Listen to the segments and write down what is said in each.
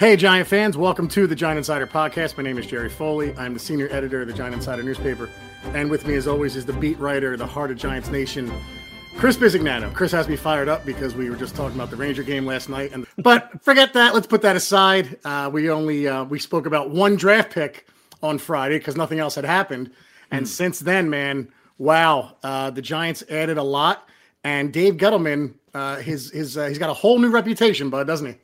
Hey, Giant fans, welcome to the Giant Insider Podcast. My name is Jerry Foley. I'm the senior editor of the Giant Insider newspaper. And with me, as always, is the beat writer, the heart of Giants Nation, Chris Bisignano. Chris has me fired up because we were just talking about the Ranger game last night. And But forget that. Let's put that aside. Uh, we only uh, we spoke about one draft pick on Friday because nothing else had happened. And mm. since then, man, wow, uh, the Giants added a lot. And Dave Gettleman, uh, his his uh, he's got a whole new reputation, bud, doesn't he?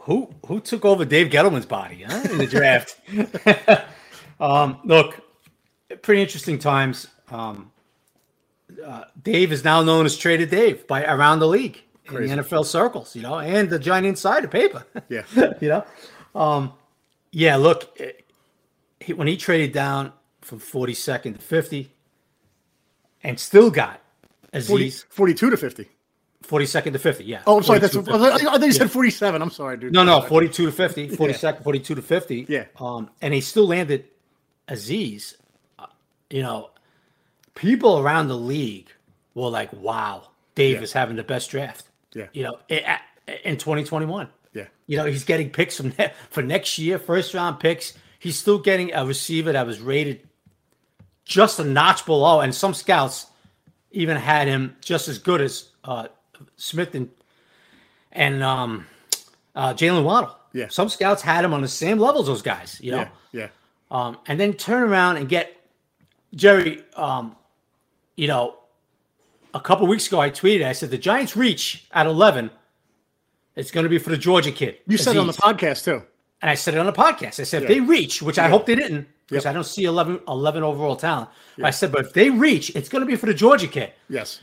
Who who took over Dave Gettleman's body huh, in the draft? um, look, pretty interesting times. Um, uh, Dave is now known as Traded Dave by around the league Crazy. in the NFL circles, you know, and the Giant Insider paper. Yeah, you know, um, yeah. Look, he, when he traded down from forty second to fifty, and still got Azeez 40, 42 to fifty. 42nd to 50, yeah. Oh, I'm sorry. That's I thought you said 47. I'm sorry, dude. No, no, 42 to 50, 42nd, yeah. 42 to 50. Yeah. Um, and he still landed Azeez. Uh, you know, people around the league were like, "Wow, Dave yeah. is having the best draft." Yeah. You know, in 2021. Yeah. You know, he's getting picks from ne- for next year, first round picks. He's still getting a receiver that was rated just a notch below, and some scouts even had him just as good as uh, Smith and and um, uh, Jaylen Waddle. Yeah. Some scouts had him on the same level as those guys, you know? Yeah. yeah. Um, and then turn around and get Jerry, um, you know, a couple weeks ago I tweeted, I said the Giants reach at 11. It's going to be for the Georgia kid. You said it on the podcast too. And I said it on the podcast. I said, yeah. if they reach, which yeah. I hope they didn't, because yep. I don't see 11, 11 overall talent. I said, but if they reach, it's going to be for the Georgia kid. Yes.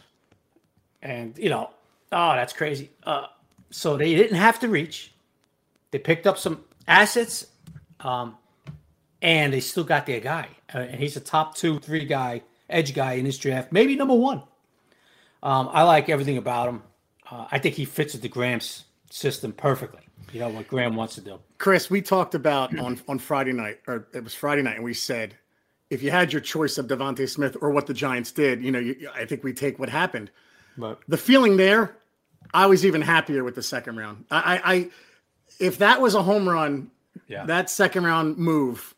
And, you know, Oh, that's crazy. Uh, so they didn't have to reach. They picked up some assets, um, and they still got their guy. Uh, and he's a top two, three guy, edge guy in this draft, maybe number one. Um, I like everything about him. Uh, I think he fits with the Graham's system perfectly. You know what Graham wants to do. Chris, we talked about on on Friday night, or it was Friday night, and we said if you had your choice of DeVonta Smith or what the Giants did, you know, you, I think we take what happened. But the feeling there, I was even happier with the second round. I, I if that was a home run, yeah. that second round move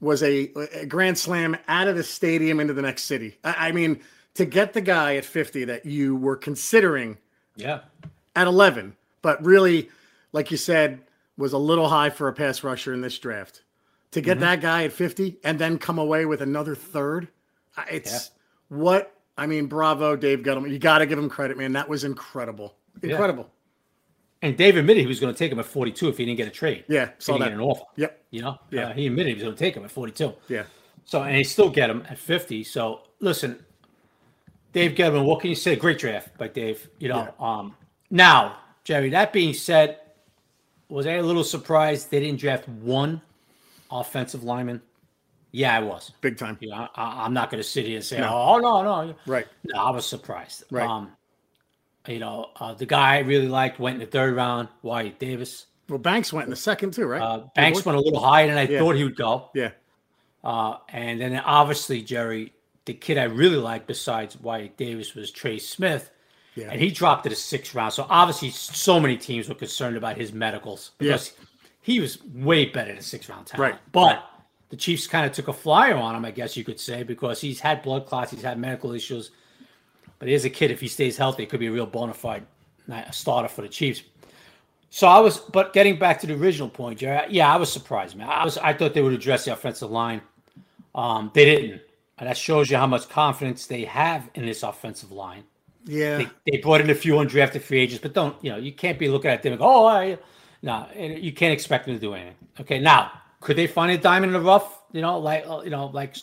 was a, a, grand slam out of the stadium into the next city. I, I, mean, to get the guy at 50 that you were considering, yeah, at 11, but really, like you said, was a little high for a pass rusher in this draft. To get mm-hmm. that guy at 50 and then come away with another third, it's yeah. what I mean, bravo, Dave Gettleman. You got to give him credit, man. That was incredible. Incredible. Yeah. And Dave admitted he was going to take him at 42 if he didn't get a trade. Yeah, saw that. an offer. Yep. You know, yeah. Uh, he admitted he was going to take him at 42. Yeah. So, and he still get him at 50. So, listen, Dave Gettleman, what can you say? Great draft by Dave. You know, yeah. um, now, Jerry, that being said, was I a little surprised they didn't draft one offensive lineman? Yeah, I was big time. Yeah, I, am not going to sit here and say, no. "Oh no, no." Right. No, I was surprised. Right. Um, you know, uh, the guy I really liked went in the third round, Wyatt Davis. Well, Banks went in the second too, right? Uh, Banks went a little higher than I yeah. thought he would go. Yeah. Uh, and then obviously Jerry, the kid I really liked besides Wyatt Davis was Trey Smith. Yeah. And he dropped to the sixth round. So obviously, so many teams were concerned about his medicals because yeah. he was way better than sixth round talent. Right. But the Chiefs kind of took a flyer on him, I guess you could say, because he's had blood clots, he's had medical issues. But he is a kid. If he stays healthy, it could be a real bona fide starter for the Chiefs. So I was, but getting back to the original point, Jerry, yeah, I was surprised, man. I was, I thought they would address the offensive line. Um, they didn't, and that shows you how much confidence they have in this offensive line. Yeah, they, they brought in a few undrafted free agents, but don't you know? You can't be looking at them and go, "Oh, I," no, you can't expect them to do anything. Okay, now could they find a diamond in the rough? You know, like you know, like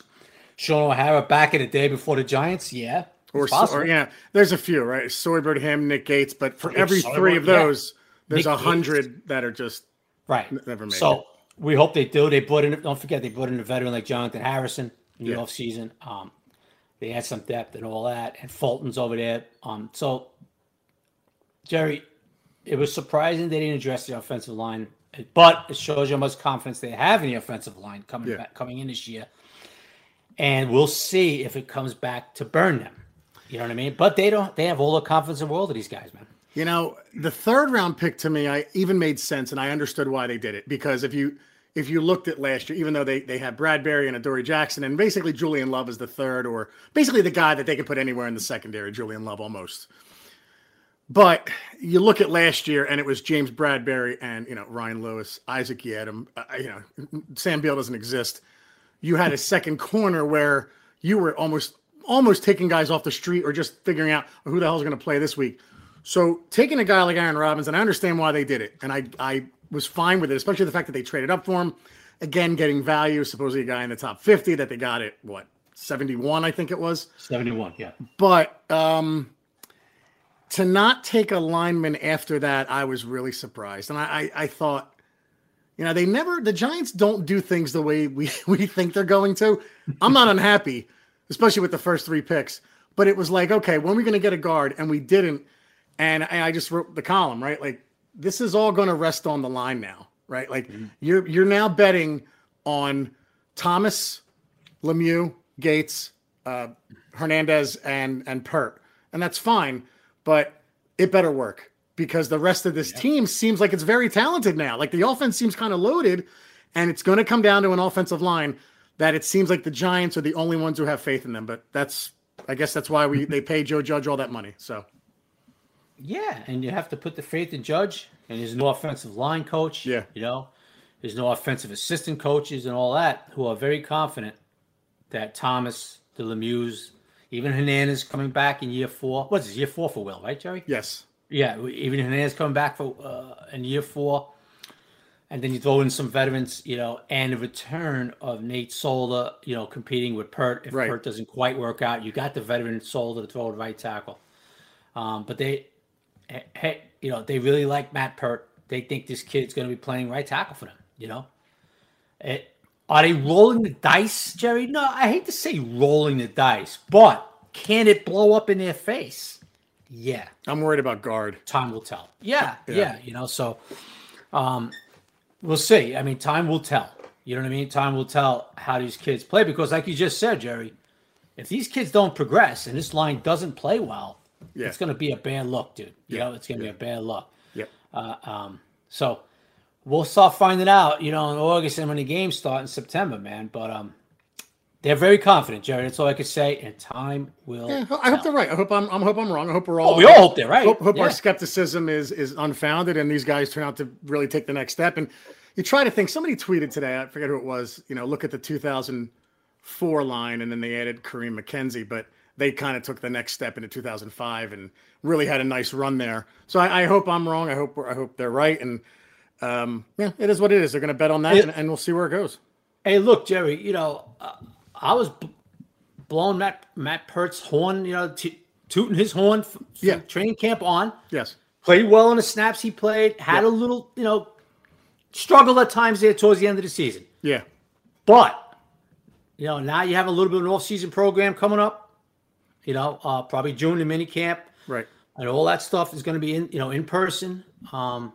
Shaun O'Hara back in the day before the Giants. Yeah, or, or yeah, there's a few, right? Seubert, him, Nick Gates, but for every three of those, yeah. there's a hundred that are just Right. Never made so it. we hope they do. They put in. Don't forget they put in a veteran like Jonathan Harrison in the Yeah. offseason. Um, they had some depth and all that, and Fulton's over there. Um, so Jerry, it was surprising they didn't address the offensive line, but it shows you how much confidence they have in the offensive line coming Yeah. back, coming in this year. And we'll see if it comes back to burn them. You know what I mean? But they don't. They have all the confidence in the world of these guys, man. You know, the third round pick to me, I even made sense, and I understood why they did it. Because if you if you looked at last year, even though they they had Bradbury and Adoree Jackson, and basically Julian Love is the third, or basically the guy that they could put anywhere in the secondary, Julian Love almost. But you look at last year, and it was James Bradbury and you know Ryan Lewis, Isaac Yiadom. Uh, you know, Sam Beal doesn't exist. You had a second corner where you were almost almost taking guys off the street or just figuring out who the hell's going to play this week. So taking a guy like Aaron Robinson, and I understand why they did it, and I I was fine with it, especially the fact that they traded up for him. Again, getting value, supposedly a guy in the top fifty that they got it what seventy one, I think it was. Seventy-one. Yeah. But um, to not take a lineman after that, I was really surprised, and I, I, I thought, you know, they never the Giants don't do things the way we we think they're going to. I'm not unhappy, especially with the first three picks. But it was like, okay, when are we going to get a guard? And we didn't. And I, just wrote the column, right? Like this is all going to rest on the line now, right? Like you're you're now betting on Thomas, Lemieux, Gates, uh, Hernandez, and and Peart, and that's fine. But it better work because the rest of this team seems like it's very talented now. Like the offense seems kind of loaded, and it's going to come down to an offensive line that it seems like the Giants are the only ones who have faith in them. But that's, I guess, that's why we they pay Joe Judge all that money. So Yeah, and you have to put the faith in Judge, and there's no offensive line coach. Yeah. you know, there's no offensive assistant coaches and all that who are very confident that Thomas, the Lemieux, even Hernandez coming back in year four. What's this year four for Will, right, Jerry? yes, Yeah, even Hernandez coming back for uh, in year four, and then you throw in some veterans, you know, and the return of Nate Solder, you know, competing with Peart. If Right. Peart doesn't quite work out, you got the veteran Solder to throw at right tackle. Um, but they, hey, you know, they really like Matt Peart. They think this kid's going to be playing right tackle for them. You know, it, are they rolling the dice, Jerry? No, I hate to say rolling the dice, but can it blow up in their face? Yeah I'm worried about guard. time will tell. Yeah, Yeah. yeah, you know, so um we'll see. I mean, time will tell. You know what I mean? Time will tell how these kids play because like you just said, Jerry, if these kids don't progress and this line doesn't play well, Yeah. it's going to be a bad look, dude. You Yeah, know, it's going to yeah. be a bad look. Yep. Uh, um, so we'll start finding out, you know, in August and when the games start in September, man. But um, they're very confident, Jerry. That's all I can say. And time will. Yeah, I hope tell. they're right. I hope I'm. I hope I'm wrong. I hope we're all. Oh, we all hope they're right. Hope, hope Yeah. our skepticism is is unfounded, and these guys turn out to really take the next step. And you try to think. Somebody tweeted today. I forget who it was. You know, look at the 2004 line, and then they added Kareem McKenzie, but they kind of took the next step into 2005 and really had a nice run there. So I, I hope I'm wrong. I hope we're, I hope they're right. And um, yeah, it is what it is. They're going to bet on that, It- and, and we'll see where it goes. Hey, look, Jerry. You know, uh, I was b- blowing Matt Matt Peart's horn. You know, t- tooting his horn. F- from Yeah. training camp on. Yes. Played well in the snaps he played. Had Yeah. a little, you know, struggle at times there towards the end of the season. Yeah. But you know, now you have a little bit of an off-season program coming up. You know, uh, probably June the mini camp Right. and all that stuff is going to be in, you know, in person. Um,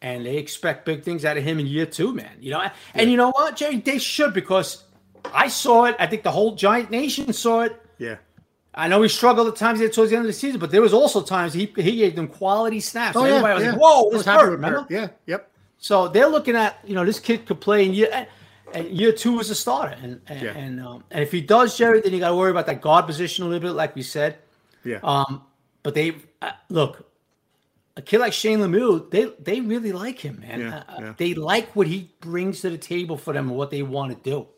and they expect big things out of him in year two, man. You know, and you know what, Jerry, they should because I saw it. I think the whole Giant Nation saw it. Yeah. I know he struggled at times towards the end of the season, but there was also times he he gave them quality snaps. Oh And yeah. everybody was yeah. like, "Whoa, this hurt!" Remember? Yeah. Yep. So they're looking at you know this kid could play in year and year two as a starter, and and Yeah. and, um, and if he does, Jerry, then you got to worry about that guard position a little bit, like we said. Yeah. Um, but they uh, look a kid like Shane Lemieux, they they really like him, man. Yeah, Uh, uh, yeah. They like what he brings to the table for them and what they want to do.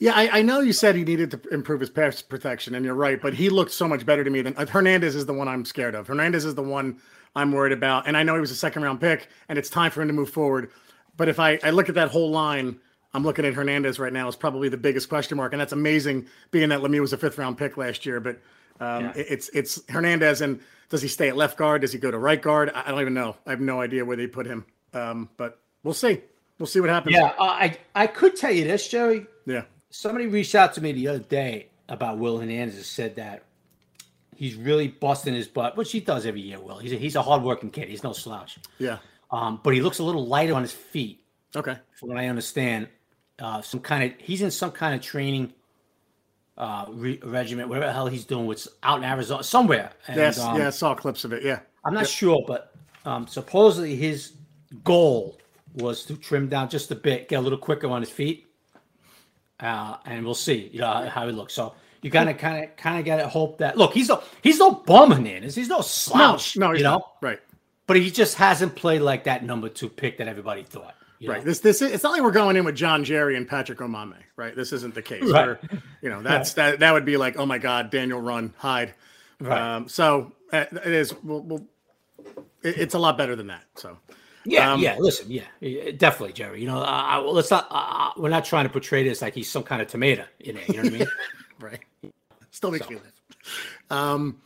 Yeah, I, I know you said he needed to improve his pass protection, and you're right, but he looked so much better to me than uh, Hernandez is the one I'm scared of. Hernandez is the one I'm worried about. And I know he was a second round pick, and it's time for him to move forward. But if I, I look at that whole line, I'm looking at Hernandez right now is probably the biggest question mark. And that's amazing, being that Lemieux was a fifth round pick last year. But um, Yeah. it- it's it's Hernandez, and does he stay at left guard? Does he go to right guard? I I don't even know. I have no idea where they put him. Um, but we'll see. We'll see what happens. Yeah, uh, I I could tell you this, Jerry. Yeah. Somebody reached out to me the other day about Will Hernandez. And said that he's really busting his butt, which he does every year. Will he's a, he's a hardworking kid. He's no slouch. Yeah. Um, but he looks a little lighter on his feet, Okay. from what I understand. Uh, some kind of he's in some kind of training uh re- regiment, whatever the hell he's doing. What's out in Arizona somewhere. And, Yes. um, yeah. I saw clips of it. Yeah. I'm not sure, but um, supposedly his goal was to trim down just a bit, get a little quicker on his feet, uh, and we'll see, you know, how he looks. So you kind of, kind of, kind of got to hope that. Look, he's no, he's no bum Hernandez. He's no No. slouch. No. He's you know, not. Right. but he just hasn't played like that number two pick that everybody thought. you Right. know? This this is, it's not like we're going in with John Jerry and Patrick Omameh, right? This isn't the case. Right. You know, that's that that would be like, oh my God, Daniel Run, hide. Right. Um, so uh, it is. We'll, we'll, it, it's a lot better than that. So Yeah, Um, yeah. Listen, yeah, definitely, Jerry. You know, let's not. Uh, we're not trying to portray this like he's some kind of tomato in. You know what I mean? right, still makes me laugh. Um,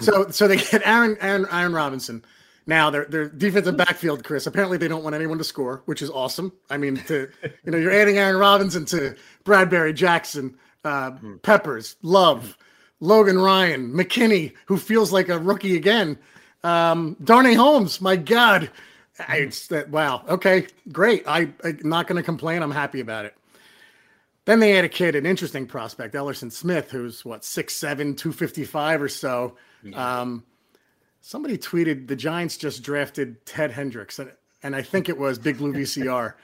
so so they get Aaron Aaron Aaron Robinson. Now their their defensive backfield, Chris. Apparently they don't want anyone to score, which is awesome. I mean, to you know, you're adding Aaron Robinson to Bradbury, Jackson, uh, Peppers, Love, Logan Ryan, McKinney, who feels like a rookie again. Um, Darnay Holmes, my God, I, it's that. Wow. Okay, great. I, I'm not going to complain. I'm happy about it. Then they had a kid, an interesting prospect, Elerson Smith, who's what, 6'7, 255 or so. Um, somebody tweeted the Giants just drafted Ted Hendricks, and, and I think it was Big Blue VCR.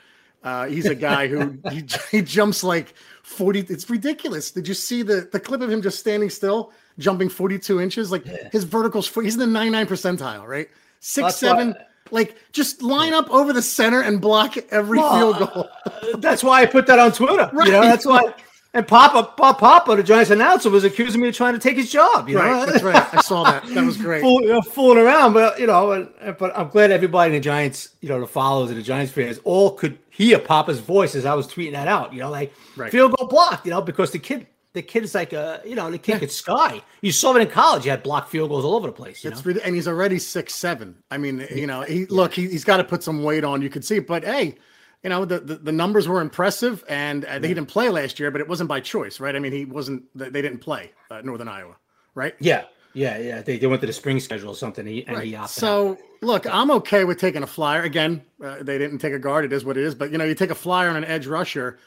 Uh, he's a guy who he, he jumps like 40. It's ridiculous. Did you see the, the clip of him just standing still, jumping 42 inches? Like his verticals, he's in the 99 percentile, right? Six, That's seven. Like just line up over the center and block every field uh, goal. Uh, that's why I put that on Twitter. You know, that's why. And Papa, Papa, Papa, the Giants announcer, was accusing me of trying to take his job. You know, Right, that's right. I saw that. That was great. Fool, you know, fooling around. But you know, and, but I'm glad everybody in the Giants, you know, the followers and the Giants fans, all could hear Papa's voice as I was tweeting that out. You know, like Right. field goal blocked. You know, because the kid, the kid is like a, you know, the kid could sky. You saw it in college. You had blocked field goals all over the place. You know, It's rid- and he's already six seven. I mean, you know, he look, he, he's got to put some weight on. You could see, but hey, you know, the the, the numbers were impressive, and uh, he didn't play last year, but it wasn't by choice, right? I mean, he wasn't. They they didn't play uh, Northern Iowa, right? yeah, yeah, yeah. They, they went to the spring schedule or something, and he, and he Right. opted out. So look, I'm okay with taking a flyer. Again, uh, they didn't take a guard. It is what it is. But you know, you take a flyer on an edge rusher,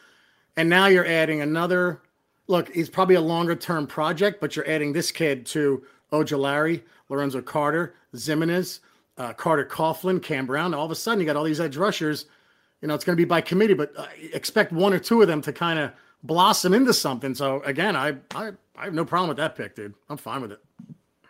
and now you're adding another. Look, he's probably a longer term project, but you're adding this kid to Ojulari, Lorenzo Carter, Ximines, uh, Carter Coughlin, Cam Brown. All of a sudden, you got all these edge rushers. You know, it's going to be by committee, but uh, expect one or two of them to kind of blossom into something. So again, I, I I have no problem with that pick, dude. I'm fine with it.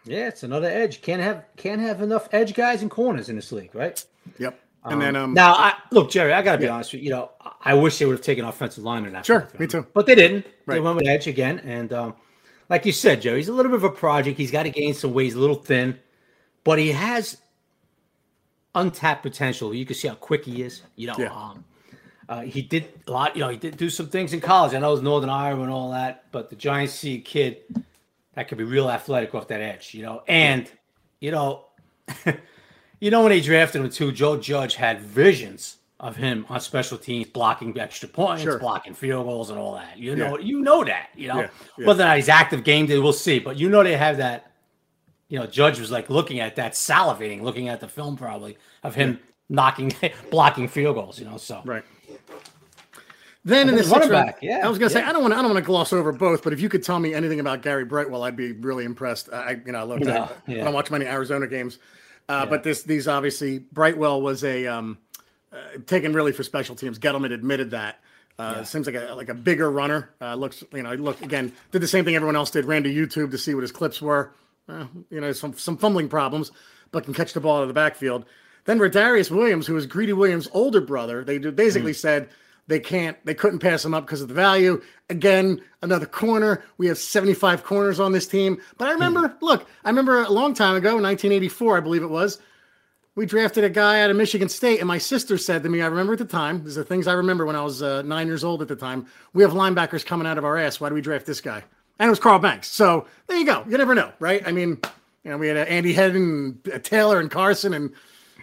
yeah, it's another edge. Can't have can't have enough edge guys and corners in this league, right? Yep. And then um, now, I, look, Jerry, I got to be honest with you. You know, I wish they would have taken offensive lineman. in that Sure, me too. But they didn't. They went with edge again, and um, like you said, Jerry, he's a little bit of a project. He's got to gain some weight. He's a little thin, but he has untapped potential. You can see how quick he is. You know, Yeah. um, uh, he did a lot. You know, he did do some things in college. I know it was Northern Iowa and all that, but the Giants see a kid that could be real athletic off that edge. You know, and you know. You know when they drafted him too, Joe Judge had visions of him on special teams, blocking extra points, Sure. blocking field goals, and all that. You Yeah. know, you know that. You know, Yeah, yeah. whether or not he's active game day, we'll see. But you know they have that. You know, Judge was like looking at that, salivating, looking at the film probably of him knocking, blocking field goals. You know, so Right. Then in And the running sixth round, yeah, I was gonna say. I don't want to I don't want to gloss over both, but if you could tell me anything about Gary Brightwell, I'd be really impressed. I you know I love that. I yeah. don't watch many Arizona games, uh, but this these obviously Brightwell was a um, uh, taken really for special teams. Gettleman admitted that. Uh, Seems like a like a bigger runner. Uh, looks you know look again did the same thing everyone else did. Ran to YouTube to see what his clips were. Uh, you know some some fumbling problems, but can catch the ball out of the backfield. Then Rodarius Williams, who was Greedy Williams' older brother, they basically said they can't, they couldn't pass him up because of the value. Again, another corner. We have 75 corners on this team. But I remember, look, I remember a long time ago, 1984, I believe it was, we drafted a guy out of Michigan State, and my sister said to me, I remember at the time, these are things I remember when I was uh, nine years old at the time. We have linebackers coming out of our ass. Why do we draft this guy? And it was Carl Banks. So there you go. You never know, right? I mean, you know, we had uh, Andy Headen, uh, Taylor, and Carson, and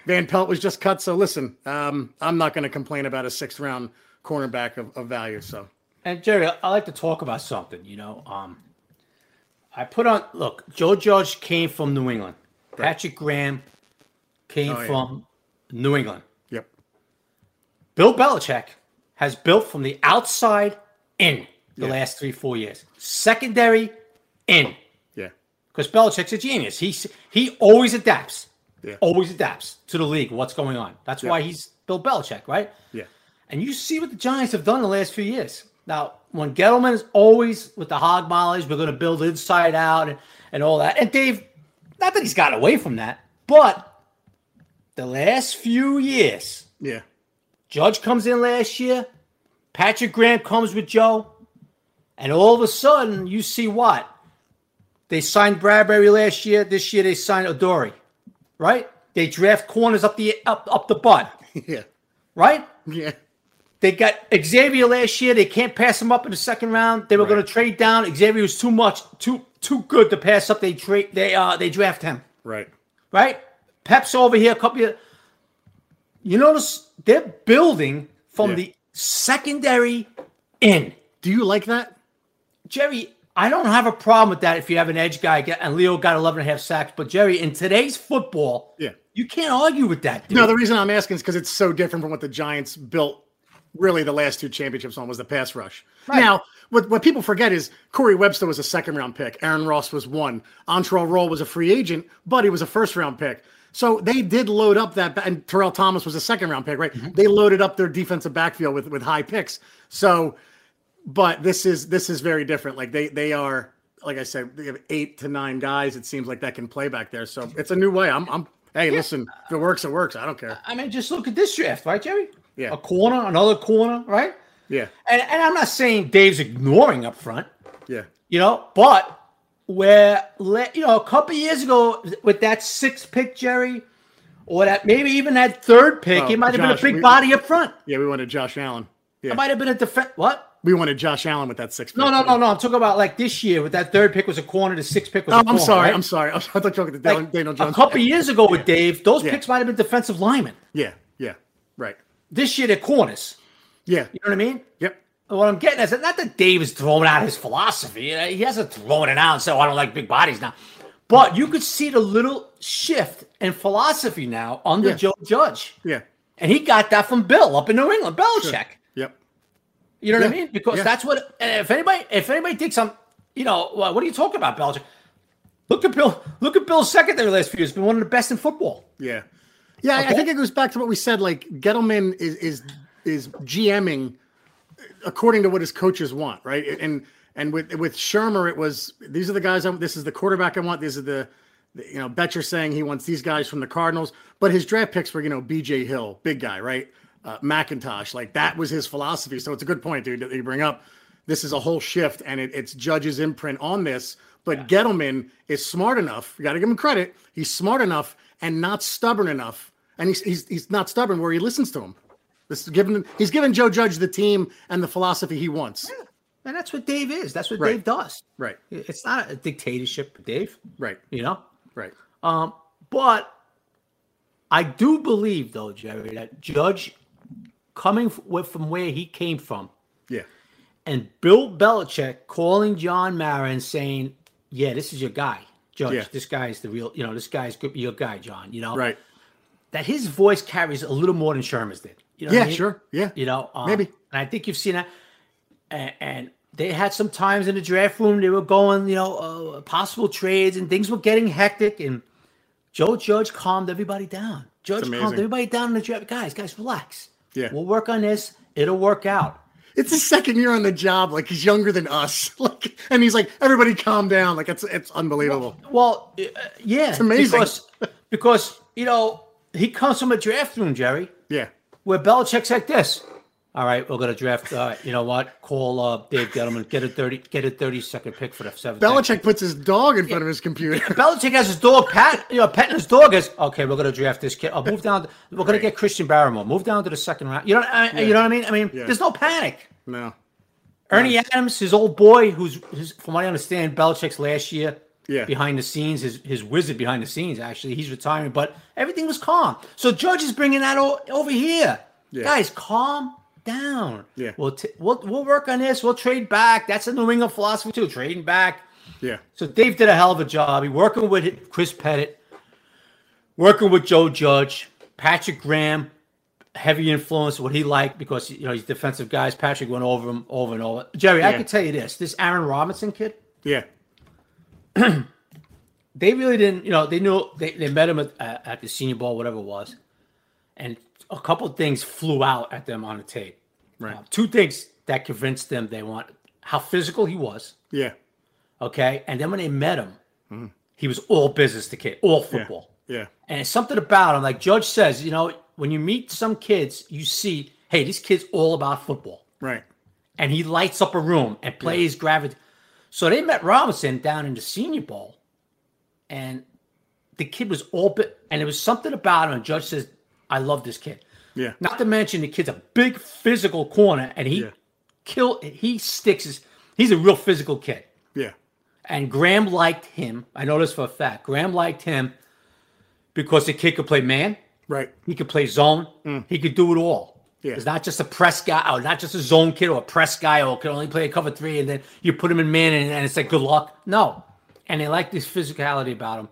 Van Pelt was just cut. So listen, um, I'm not going to complain about a sixth round cornerback of, of value. So, and Jerry, I like to talk about something. You know, um, I put on look. Joe Judge came from New England. Right. Patrick Graham came oh, from yeah. New England. Yep. Bill Belichick has built from the outside in the yeah. last three four years. Secondary in. Yeah. Because Belichick's a genius. He he always adapts. Yeah. Always adapts to the league. What's going on? That's yeah. why he's Bill Belichick, right? Yeah. And you see what the Giants have done the last few years. Now, when Gettleman is always with the hog mollies, we're going to build inside out and, and all that. And Dave, not that he's got away from that, but the last few years, yeah, Judge comes in last year, Patrick Graham comes with Joe, and all of a sudden you see what they signed Bradbury last year. This year they signed Adoree', right? They draft corners up the up up the butt. Yeah. Right. Yeah. They got Xavier last year. They can't pass him up in the second round. They were right. going to trade down. Xavier was too much, too too good to pass up. They trade. They uh they draft him. Right. Right. Pep's over here. A couple of. You notice they're building from yeah. the secondary in. Do you like that, Jerry? I don't have a problem with that if you have an edge guy and Leo got 11 and a half sacks. But Jerry, in today's football, yeah, you can't argue with that. Dude. No, the reason I'm asking is because it's so different from what the Giants built. Really, the last two championships on was the pass rush. Right. Now, what, what people forget is Corey Webster was a second round pick. Aaron Ross was one. Antrel Rolle was a free agent, but he was a first round pick. So they did load up that, and Terrell Thomas was a second round pick, right? Mm-hmm. They loaded up their defensive backfield with with high picks. So, but this is this is very different. Like they they are, like I said, they have eight to nine guys. It seems like that can play back there. So it's a new way. I'm I'm hey, yeah. listen, if it works, it works. I don't care. I mean, just look at this draft, right, Jerry? Yeah, a corner, another corner, right? Yeah, and and I'm not saying Dave's ignoring up front. Yeah, you know, but where let you know a couple years ago with that sixth pick, Jerry, or that maybe even that third pick, oh, he might have been a big we, body up front. Yeah, we wanted Josh Allen. Yeah, it might have been a defense. What? We wanted Josh Allen with that sixth. No, no, no, no. I'm talking about like this year with that third pick was a corner, the sixth pick was. Oh, I'm corner, sorry. Right? I'm sorry. I thought you were talking to Daniel, like, Daniel Jones. A couple years ago with Dave, those yeah. picks might have been defensive linemen. Yeah, yeah, right. This year they're corners. Yeah, you know what I mean. Yep. What I'm getting is not that Dave is throwing out his philosophy. He hasn't thrown it out and said, oh, "I don't like big bodies now." But you could see the little shift in philosophy now under yeah. Joe Judge. Yeah. And he got that from Bill up in New England, Belichick. Sure. You know yeah. what I mean? Because yeah. that's what. If anybody, if anybody thinks I'm, you know, what are you talking about, Belichick? Look at Bill. Look at Bill's secondary last few years. Been one of the best in football. Yeah, yeah. Okay. I think it goes back to what we said. Like Gettleman is is is GMing according to what his coaches want, right? And and with with Shurmur, it was these are the guys. I, this is the quarterback I want. These are the, the you know Bettcher saying he wants these guys from the Cardinals, but his draft picks were you know B.J. Hill, big guy, right? uh, McIntosh. Like that was his philosophy. So it's a good point, dude, that you bring up. This is a whole shift, and it, it's Judge's imprint on this. But yeah. Gettleman is smart enough. You got to give him credit. He's smart enough and not stubborn enough. And he's, he's, he's not stubborn where he listens to him. This is given he's given Joe Judge the team and the philosophy he wants. Yeah. And that's what Dave is. That's what right. Dave does. Right. It's not a dictatorship, Dave. Right. You know? Right. Um, but I do believe though, Jerry, that Judge coming from where he came from. Yeah. And Bill Belichick calling John Mara and saying, "Yeah, this is your guy, Judge. Yeah. This guy's the real. You know, this guy's your guy, John. You know, right? That his voice carries a little more than Shurmur's did. You know yeah, I mean? sure. Yeah. You know, um, maybe. And I think you've seen that. And, and, they had some times in the draft room they were going, you know, uh, possible trades and things were getting hectic. And Joe Judge calmed everybody down. Judge calmed everybody down in the draft. Guys, guys, relax. Yeah. We'll work on this. It'll work out. It's his second year on the job. Like he's younger than us. Like, and he's like, everybody calm down. Like it's it's unbelievable. Well, well uh, yeah, it's amazing because, because you know he comes from a draft room, Jerry. Yeah. Where Belichick's like this. All right, we're gonna draft. Uh, you know what? Call uh, Dave Gettleman. Get a thirty. Get a thirty second pick for the seventh. Belichick puts his dog in front of his computer. Belichick has his dog pat. You know, petting his dog. Is okay. We're gonna draft this kid. I'll move down. We're gonna get Christian Barmore. Move down to the second round. You know. I, yeah. You know what I mean? I mean, yeah. there's no panic. No. Ernie Adams, his old boy, who's, who's from what I understand, Belichick's last year. Yeah. behind the scenes, his his wizard behind the scenes. Actually, he's retiring, but everything was calm. So Judge is bringing that o- over here, Yeah. guys. Calm down. Yeah. we'll t- we'll we'll work on this. We'll trade back. That's a New England philosophy too. Trading back. Yeah. So Dave did a hell of a job. He working with Chris Pettit, working with Joe Judge, Patrick Graham, heavy influence what he liked because you know he's defensive guys. Patrick went over him over and over. Jerry, I can tell you this: this Aaron Robinson kid, Yeah. they really didn't. You know, they knew they, they met him at, at the Senior bowl, whatever it was, and a couple of things flew out at them on the tape. Right. Uh, two things that convinced them they want how physical he was. Yeah. Okay, and then when they met him, he was all business. The kid, all Mm-hmm. Yeah. football. Yeah. And it's something about him, like Judge says, you know, when you meet some kids, you see, hey, this kid's all about football. Right. And he lights up a room and plays gravity. So they met Robinson down in the senior bowl. And the kid was all bit and it was something about him. And Judge says, I love this kid. Yeah. Not to mention the kid's a big physical corner and he Yeah. kill he sticks his he's a real physical kid. Yeah. And Graham liked him. I know this for a fact. Graham liked him because the kid could play man. Right. He could play zone. Mm. He could do it all. Yeah. He's not just a press guy, or not just a zone kid or a press guy, or can only play a cover three, and then you put him in man, and, and it's like good luck. No, and they like this physicality about him,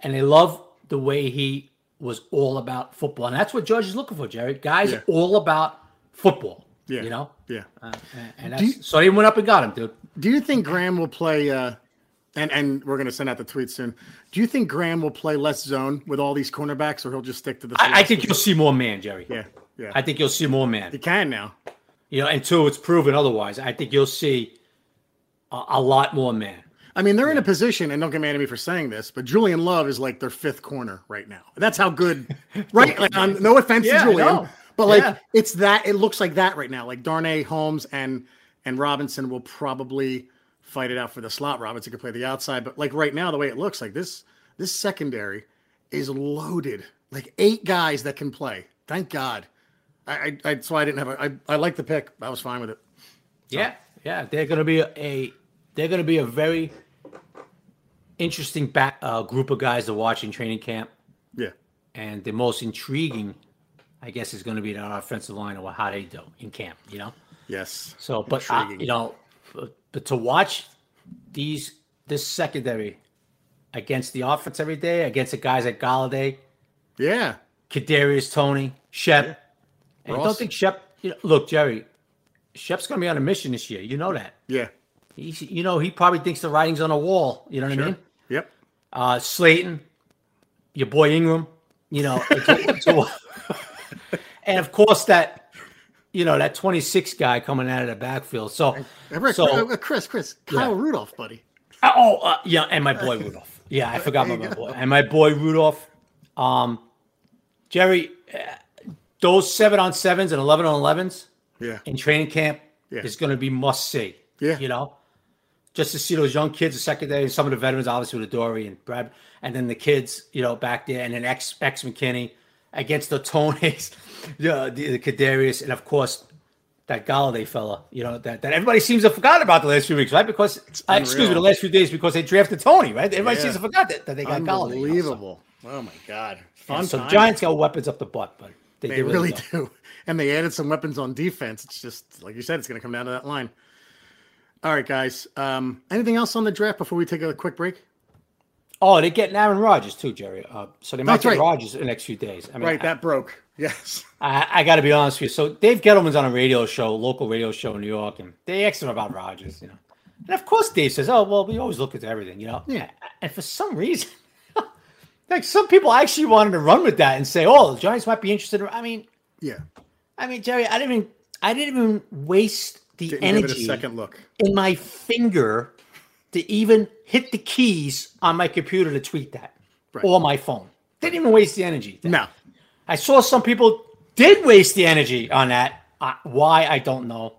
and they love the way he was all about football, and that's what George is looking for, Jerry. Guys Yeah. all about football. Yeah. you know, Yeah. uh, and, and that's, you- so they went up and got him, dude. Do you think Graham will play? Uh, and and we're gonna send out the tweet soon. Do you think Graham will play less zone with all these cornerbacks, or he'll just stick to the? I, I think you'll see more man, Jerry. Yeah. Yeah. I think you'll see more man. You can now. You know, until it's proven otherwise, I think you'll see a, a lot more man. I mean, they're in a position, and don't get mad at me for saying this, but Julian Love is like their fifth corner right now. That's how good, right? Like, on, no offense Yeah, to Julian, but like Yeah. it's that. It looks like that right now. Like Darnay Holmes and and Robinson will probably fight it out for the slot. Robinson could play the outside, but like right now, the way it looks like this this secondary is loaded. Like eight guys that can play. Thank God. I, I, I why I didn't have a. I, I like the pick. I was fine with it. Yeah, yeah, they're going to be a, a they're to be a very interesting back uh, group of guys to watch in training camp, Yeah. and the most intriguing, I guess, is going to be the offensive line or how they do in camp. You know, Yes. so but Intriguing. you know, but, but to watch these this secondary against the offense every day against the guys like Golladay, Yeah. Kadarius Toney, Shep. And I don't think Shep. You know, look, Jerry, Shep's going to be on a mission this year. You know that. Yeah. He's, you know, he probably thinks the writing's on the wall. You know what I mean? Yep. Uh, Slayton, your boy Ingram. You know, so- and of course that, you know, that 26 guy coming out of the backfield. So, Uh, Rick, so uh, Chris, Chris, Kyle Rudolph, buddy. oh uh, yeah, and my boy Rudolph. Yeah, I forgot about my boy and my boy Rudolph. Um, Jerry, uh, those seven on sevens and eleven on elevens. Yeah. in training camp Yeah. is going to be must see. Yeah. You know, just to see those young kids, the secondary, and some of the veterans, obviously with Dory and Brad, and then the kids, you know, back there, and then X X McKinney against the Toneys, yeah, the, the Kadarius, and of course that Golladay fella, you know, that, that everybody seems to have forgotten about the last few weeks, right? Because uh, excuse me, the last few days because they drafted Toney, right? Everybody Yeah. seems to forgot that, that they got Golladay. you know, so- Unbelievable. Oh my God. Fun So. Giants got weapons up the butt, but they, They they really do. And they added some weapons on defense. It's just like you said, it's going to come down to that line. All right, guys. Um, anything else on the draft before we take a quick break? Oh, they're getting Aaron Rodgers too, Jerry. Uh, so they might That's get right. Rodgers in the next few days. I mean, Right, that broke. Yes. I, I got to be honest with you. So Dave Gettleman's on a radio show, local radio show in New York, and they asked him about Rodgers, you know. And of course, Dave says, "Oh, well, we always look at everything, you know." Yeah. And for some reason, like some people actually wanted to run with that and say, "Oh, the Giants might be interested." I mean, Yeah. I mean, Jerry, I didn't even, I didn't even waste the Didn't energy second look. in my finger to even hit the keys on my computer to tweet that Right. or my phone. Didn't even waste the energy. No. I saw some people did waste the energy on that. Uh, why I don't know,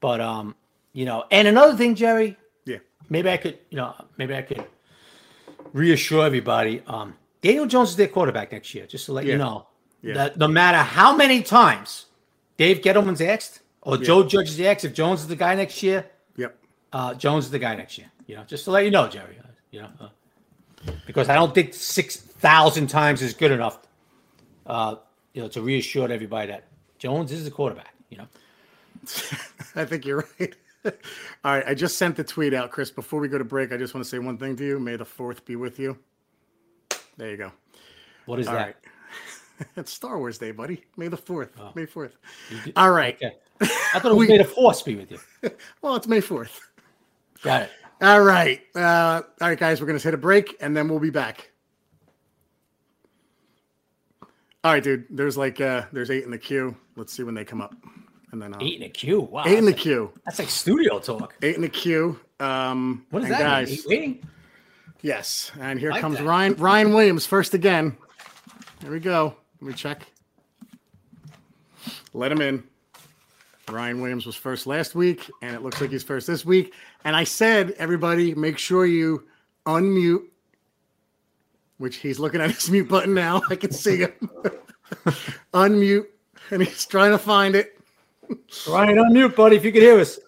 but um, you know. And another thing, Jerry, Yeah. maybe I could, you know, maybe I could reassure everybody. Um, Daniel Jones is their quarterback next year. Just to let Yeah. you know Yeah. that no matter how many times Dave Gettleman's asked or Joe Judge is asked if Jones is the guy next year, Yep. uh, Jones is the guy next year. You know, just to let you know, Jerry. You know, uh, because I don't think six thousand times is good enough. Uh, you know, to reassure everybody that Jones is the quarterback. You know, I think you're right. All right, I just sent the tweet out, Chris. Before we go to break, I just want to say one thing to you. May the fourth be with you. There you go. what is All that? right. it's Star Wars Day, buddy. May the fourth. Oh. May fourth. All right. Okay. I thought it was We- made a force be with you. Well, it's May fourth. Got it. All right. Uh, all right, guys, we're going to hit a break and then we'll be back. All right, dude. There's like uh there's eight in the queue. Let's see when they come up. And then uh, Eight in a queue. Wow. eight in the like, queue. that's like studio talk. Eight in the queue. Um What is that? mean? guys? Eight waiting? Yes. And here Like comes that. Ryan Ryan Williams first again. Here we go. Let me check. Let him in. Ryan Williams was first last week, and it looks like he's first this week. And I said, everybody, make sure you unmute, which he's looking at his mute button now. I can see him. unmute, and he's trying to find it. Ryan, unmute, buddy, if you could hear us.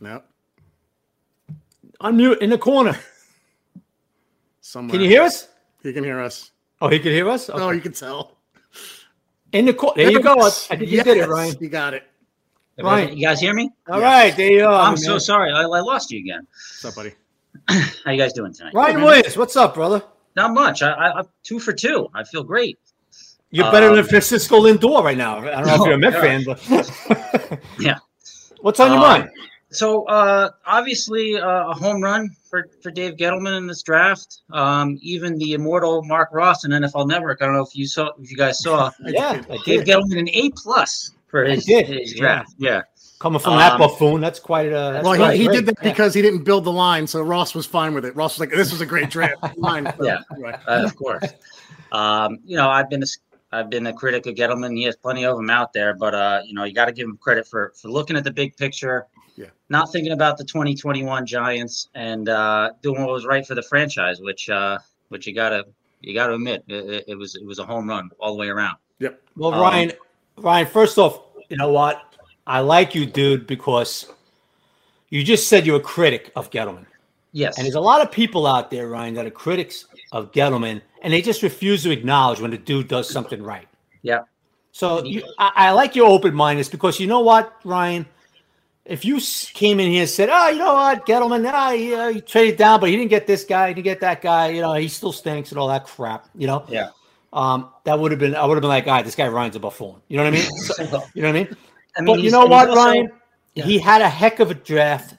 No, Unmute in the corner. somewhere. Can you hear us? He can hear us. Oh, he can hear us? Oh, Okay. you can tell. In the corner. There you go. I think you did it, yes, Ryan. You got it. Ryan. You guys hear me? All right, there you are. I'm my so sorry. I, I lost you again. What's up, buddy? How you guys doing tonight? Ryan Williams, what's up, brother? Not much. I, I, I'm two for two. I feel great. You're better than Um, Francisco Lindor right now. I don't know if you're a Met God. fan, but Yeah. What's on your Um, mind? So uh, obviously uh, a home run for, for Dave Gettleman in this draft. Um, even the immortal Marc Ross in NFL Network. I don't know if you saw, if you guys saw Yeah, Dave did. Gettleman an A plus for his, his yeah. draft. Yeah. Coming from that um, buffoon, that's quite a. That's Well, quite he, he did that Yeah. because he didn't build the line, so Ross was fine with it. Ross was like, "This was a great draft." Line. Yeah. Uh, of course. Um, you know, I've been a, I've been a critic of Gettleman. He has plenty of them out there, but uh, you know, you got to give him credit for for looking at the big picture. Yeah. Not thinking about the 2021 Giants and uh, doing what was right for the franchise, which uh, which you gotta you gotta admit it, it- it was it was a home run all the way around. Yep. Well, Um, Ryan, Ryan, first off, you know what? I like you, dude, because you just said you're a critic of Gettleman. Yes. And there's a lot of people out there, Ryan, that are critics of Gettleman, and they just refuse to acknowledge when the dude does something right. Yeah. So you, I, I like your open mindedness because you know what, Ryan? If you came in here and said, "Oh, you know what, Gettleman, ah, he, uh, he traded down, but he didn't get this guy, he didn't get that guy, you know, he still stinks and all that crap," you know, Yeah. um, that would have been, I would have been like, "All right, this guy Ryan's a buffoon," you know what I mean? So- you know what I mean? I mean, But you know what, also- Ryan? Yeah. He had a heck of a draft.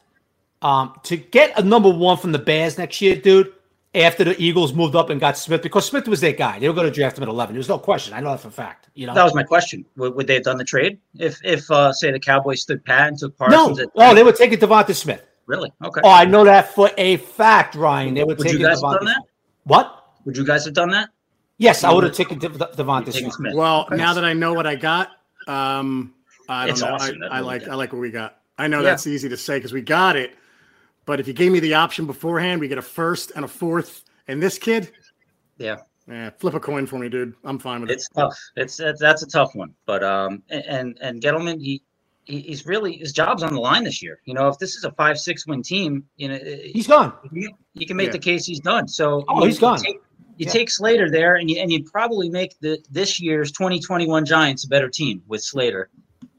Um, to get a number one from the Bears next year, dude, after the Eagles moved up and got Smith, because Smith was their guy. They were going to draft him at 11. There's no question. I know that for a fact. You know? That was my question. Would, would they have done the trade if if uh, say the Cowboys stood pat and took no. Parsons? at- Oh, they were taking Devonta Smith. really? Okay. Oh, I know that for a fact, Ryan. They were Would taking you guys have done that? What? Would you guys have done that? Yes, I would have taken De- Devonta Smith. Smith. Well, Okay. now that I know what I got, um, I don't It's know. awesome, I, I like. I like what we got. I know Yeah. that's easy to say because we got it, but if you gave me the option beforehand, we get a first and a fourth, and this kid, Yeah. yeah, flip a coin for me, dude. I'm fine with it. It's tough. It's, it's that's a tough one. But um and and Gettleman he he- he's really his job's on the line this year. You know, if this is a five six win team, you know He's gone. you, you can make Yeah. the case he's done. So Oh, you- he's you gone. Take, you Yeah. take Slater there, and you and you probably make the this year's 2021 Giants a better team with Slater.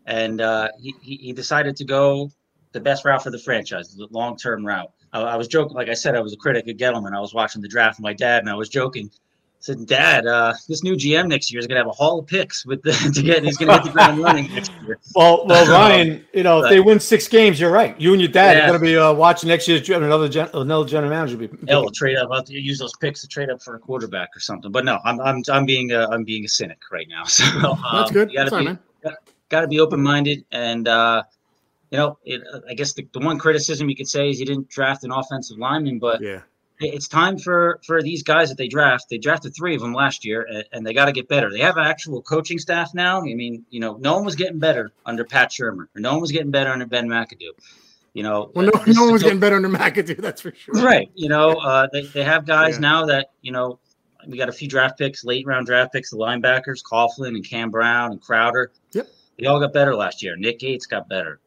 And uh, he, he he decided to go the best route for the franchise, the long term route. I, I was joking, like I said, I was a critic of Gettleman. I was watching the draft with my dad, and I was joking. I said, Dad, uh, this new GM next year is gonna have a haul of picks with the to get. He's gonna hit the ground running next year. Well, well, Ryan, you know, if they win six games, you're right. You and your dad Yeah. are going to be uh, watching next year's draft. Another gen- another general manager. Will be, Hell, we'll trade up. I'll use those picks to trade up for a quarterback or something. But no, I'm I'm I'm being a, I'm being a cynic right now. So um, That's good. You gotta That's be right, man. got to be open minded, and uh, you know, it, I guess the, the one criticism you could say is you didn't draft an offensive lineman, but Yeah, it's time for for these guys that they draft. They drafted three of them last year, and, and they got to get better. They have an actual coaching staff now. I mean, you know, no one was getting better under Pat Shurmur, or no one was getting better under Ben McAdoo. You know, well, no, this no is one was getting better under McAdoo. That's for sure. Right. You know, uh, they, they have guys Yeah. now that, you know, we got a few draft picks, late round draft picks, the linebackers, Coughlin and Cam Brown and Crowder. Yep. They all got better last year. Nick Gates got better.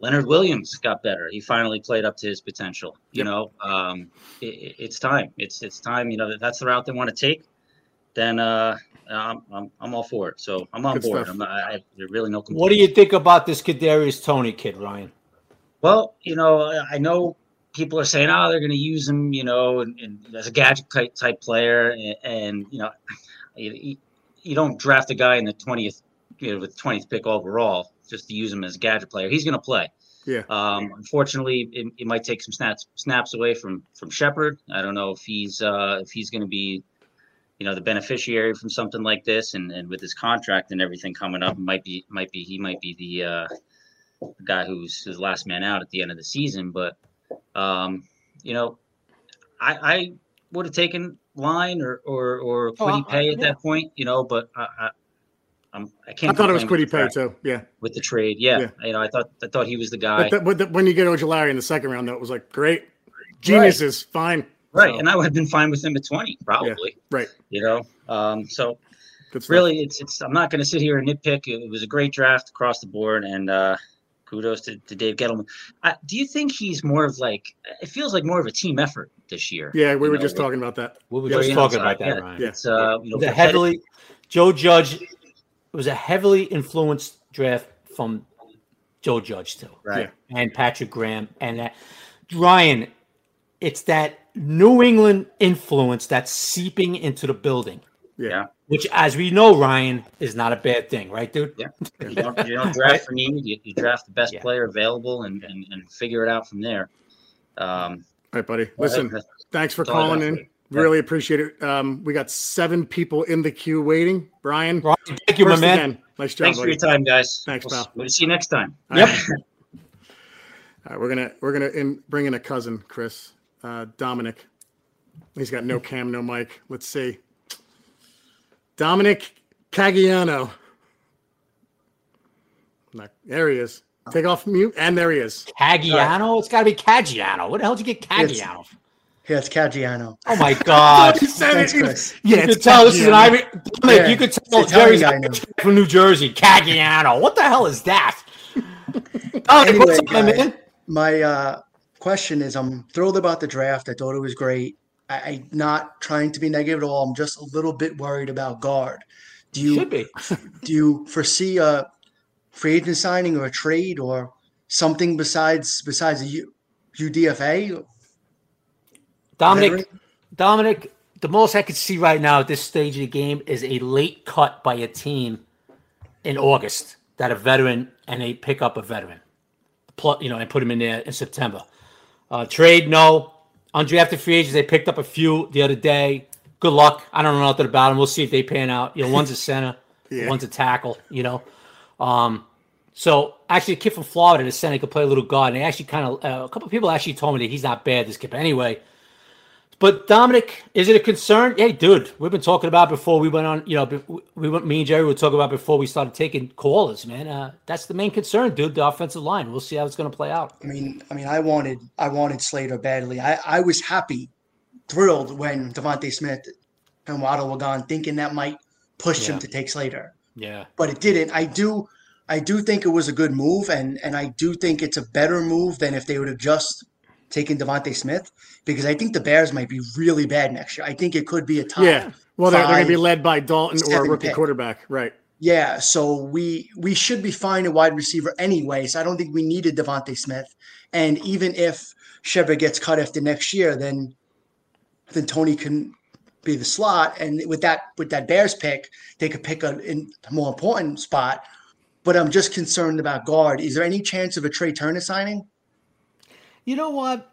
Leonard Williams got better. He finally played up to his potential. You yep. know, um, it, it's time. It's it's time. You know that that's the route they want to take. Then uh, I'm, I'm, I'm all for it. So I'm on Good board. I'm not, I, there's really no. What do you think about this Kadarius Toney kid, Ryan? Well, you know, I know people are saying, oh, they're going to use him, you know, and, and, as a gadget type, type player, and, and you know, you, you, don't draft a guy in the twentieth, you know, with twentieth pick overall just to use him as a gadget player. He's going to play. Yeah. Um, unfortunately, it, it, might take some snaps snaps away from from Shepard. I don't know if he's uh, if he's going to be, you know, the beneficiary from something like this, and, and with his contract and everything coming up, might be might be he might be the, uh, the guy who's his last man out at the end of the season. But um, you know, I, I would have taken line or or or Kwity oh, Paye at yeah. that point, you know, but I, I I'm, I can't. I thought it was Kwity Paye too. Yeah, with the trade, yeah. yeah. You know, I thought I thought he was the guy. But, the, but the, when you get Ojulari in the second round, though, it was like great, geniuses, right. fine. Right, so. and I would have been fine with him at twenty, probably. Yeah. Right. You know, um, so really, it's it's. I'm not going to sit here and nitpick. It was a great draft across the board, and uh, kudos to, to Dave Gettleman. Uh, do you think he's more of like? It feels like more of a team effort this year. Yeah, we were know, just talking about that. We were just talking about that, yeah. Ryan. Yeah. It's, uh, you know, the heavily Joe Judge it was a heavily influenced draft from Joe Judge too, right? And Patrick Graham and that Ryan. It's that New England influence that's seeping into the building. Yeah. Which, as we know, Ryan is not a bad thing, right, dude? Yeah. You don't, you don't draft for need. You, you, draft the best yeah. player available and, and, and figure it out from there. Um, All right, buddy. Listen, thanks for calling in. Really appreciate it. Um, we got seven people in the queue waiting. Brian, thank you, my man. Again. Nice job. Thanks buddy. for your time, guys. Thanks, we'll, pal. We'll see you next time. Yep. All right, we're gonna we're gonna in, bring in a cousin, Chris, uh, Dominic. He's got no cam, no mic. Let's see. Dominic Caggiano. There he is. Take off mute, and there he is. Caggiano? Right. It's got to be Caggiano. What the hell did you get Caggiano? It's, yeah, it's Caggiano. Oh my God! Thanks, Chris. Yeah, you could tell this is an Irish. Yeah. You could tell Jerry's from New Jersey. Caggiano. What the hell is that? oh, anyway, my, man? my uh, question is: I'm thrilled about the draft. I thought it was great. I, am not trying to be negative at all. I'm just a little bit worried about guard. Do you Should be. do you foresee a free agent signing or a trade or something besides besides a U, UDFA? Dominic, Henry? Dominic, the most I could see right now at this stage of the game is a late cut by a team in August that a veteran and they pick up a veteran, you know, and put him in there in September. Uh, trade, no. Undrafted free agents, they picked up a few the other day. Good luck. I don't know nothing about them. We'll see if they pan out. You know, one's a center, yeah. one's a tackle. You know, um, so actually, a kid from Florida, the center, could play a little guard. And they actually kind of uh, a couple of people actually told me that he's not bad. This kid, but anyway, but Dominic, is it a concern? Hey, dude, we've been talking about before we went on. You know, we went. Me and Jerry were talking about before we started taking callers. Man, uh, that's the main concern, dude. The offensive line. We'll see how it's going to play out. I mean, I mean, I wanted, I wanted Slater badly. I, I was happy, thrilled when DeVonta Smith and Waddle were gone, thinking that might push yeah. him to take Slater. Yeah, but it didn't. I do, I do think it was a good move, and and I do think it's a better move than if they would have just taking DeVonta Smith because I think the Bears might be really bad next year. I think it could be a top. Yeah, well, they're, they're going to be led by Dalton or a rookie pick. quarterback, right? Yeah, so we we should be fine at wide receiver anyway. So I don't think we needed DeVonta Smith. And even if Shepard gets cut after next year, then then Toney can be the slot. And with that with that Bears pick, they could pick a, a more important spot. But I'm just concerned about guard. Is there any chance of a Trai Turner signing? You know what?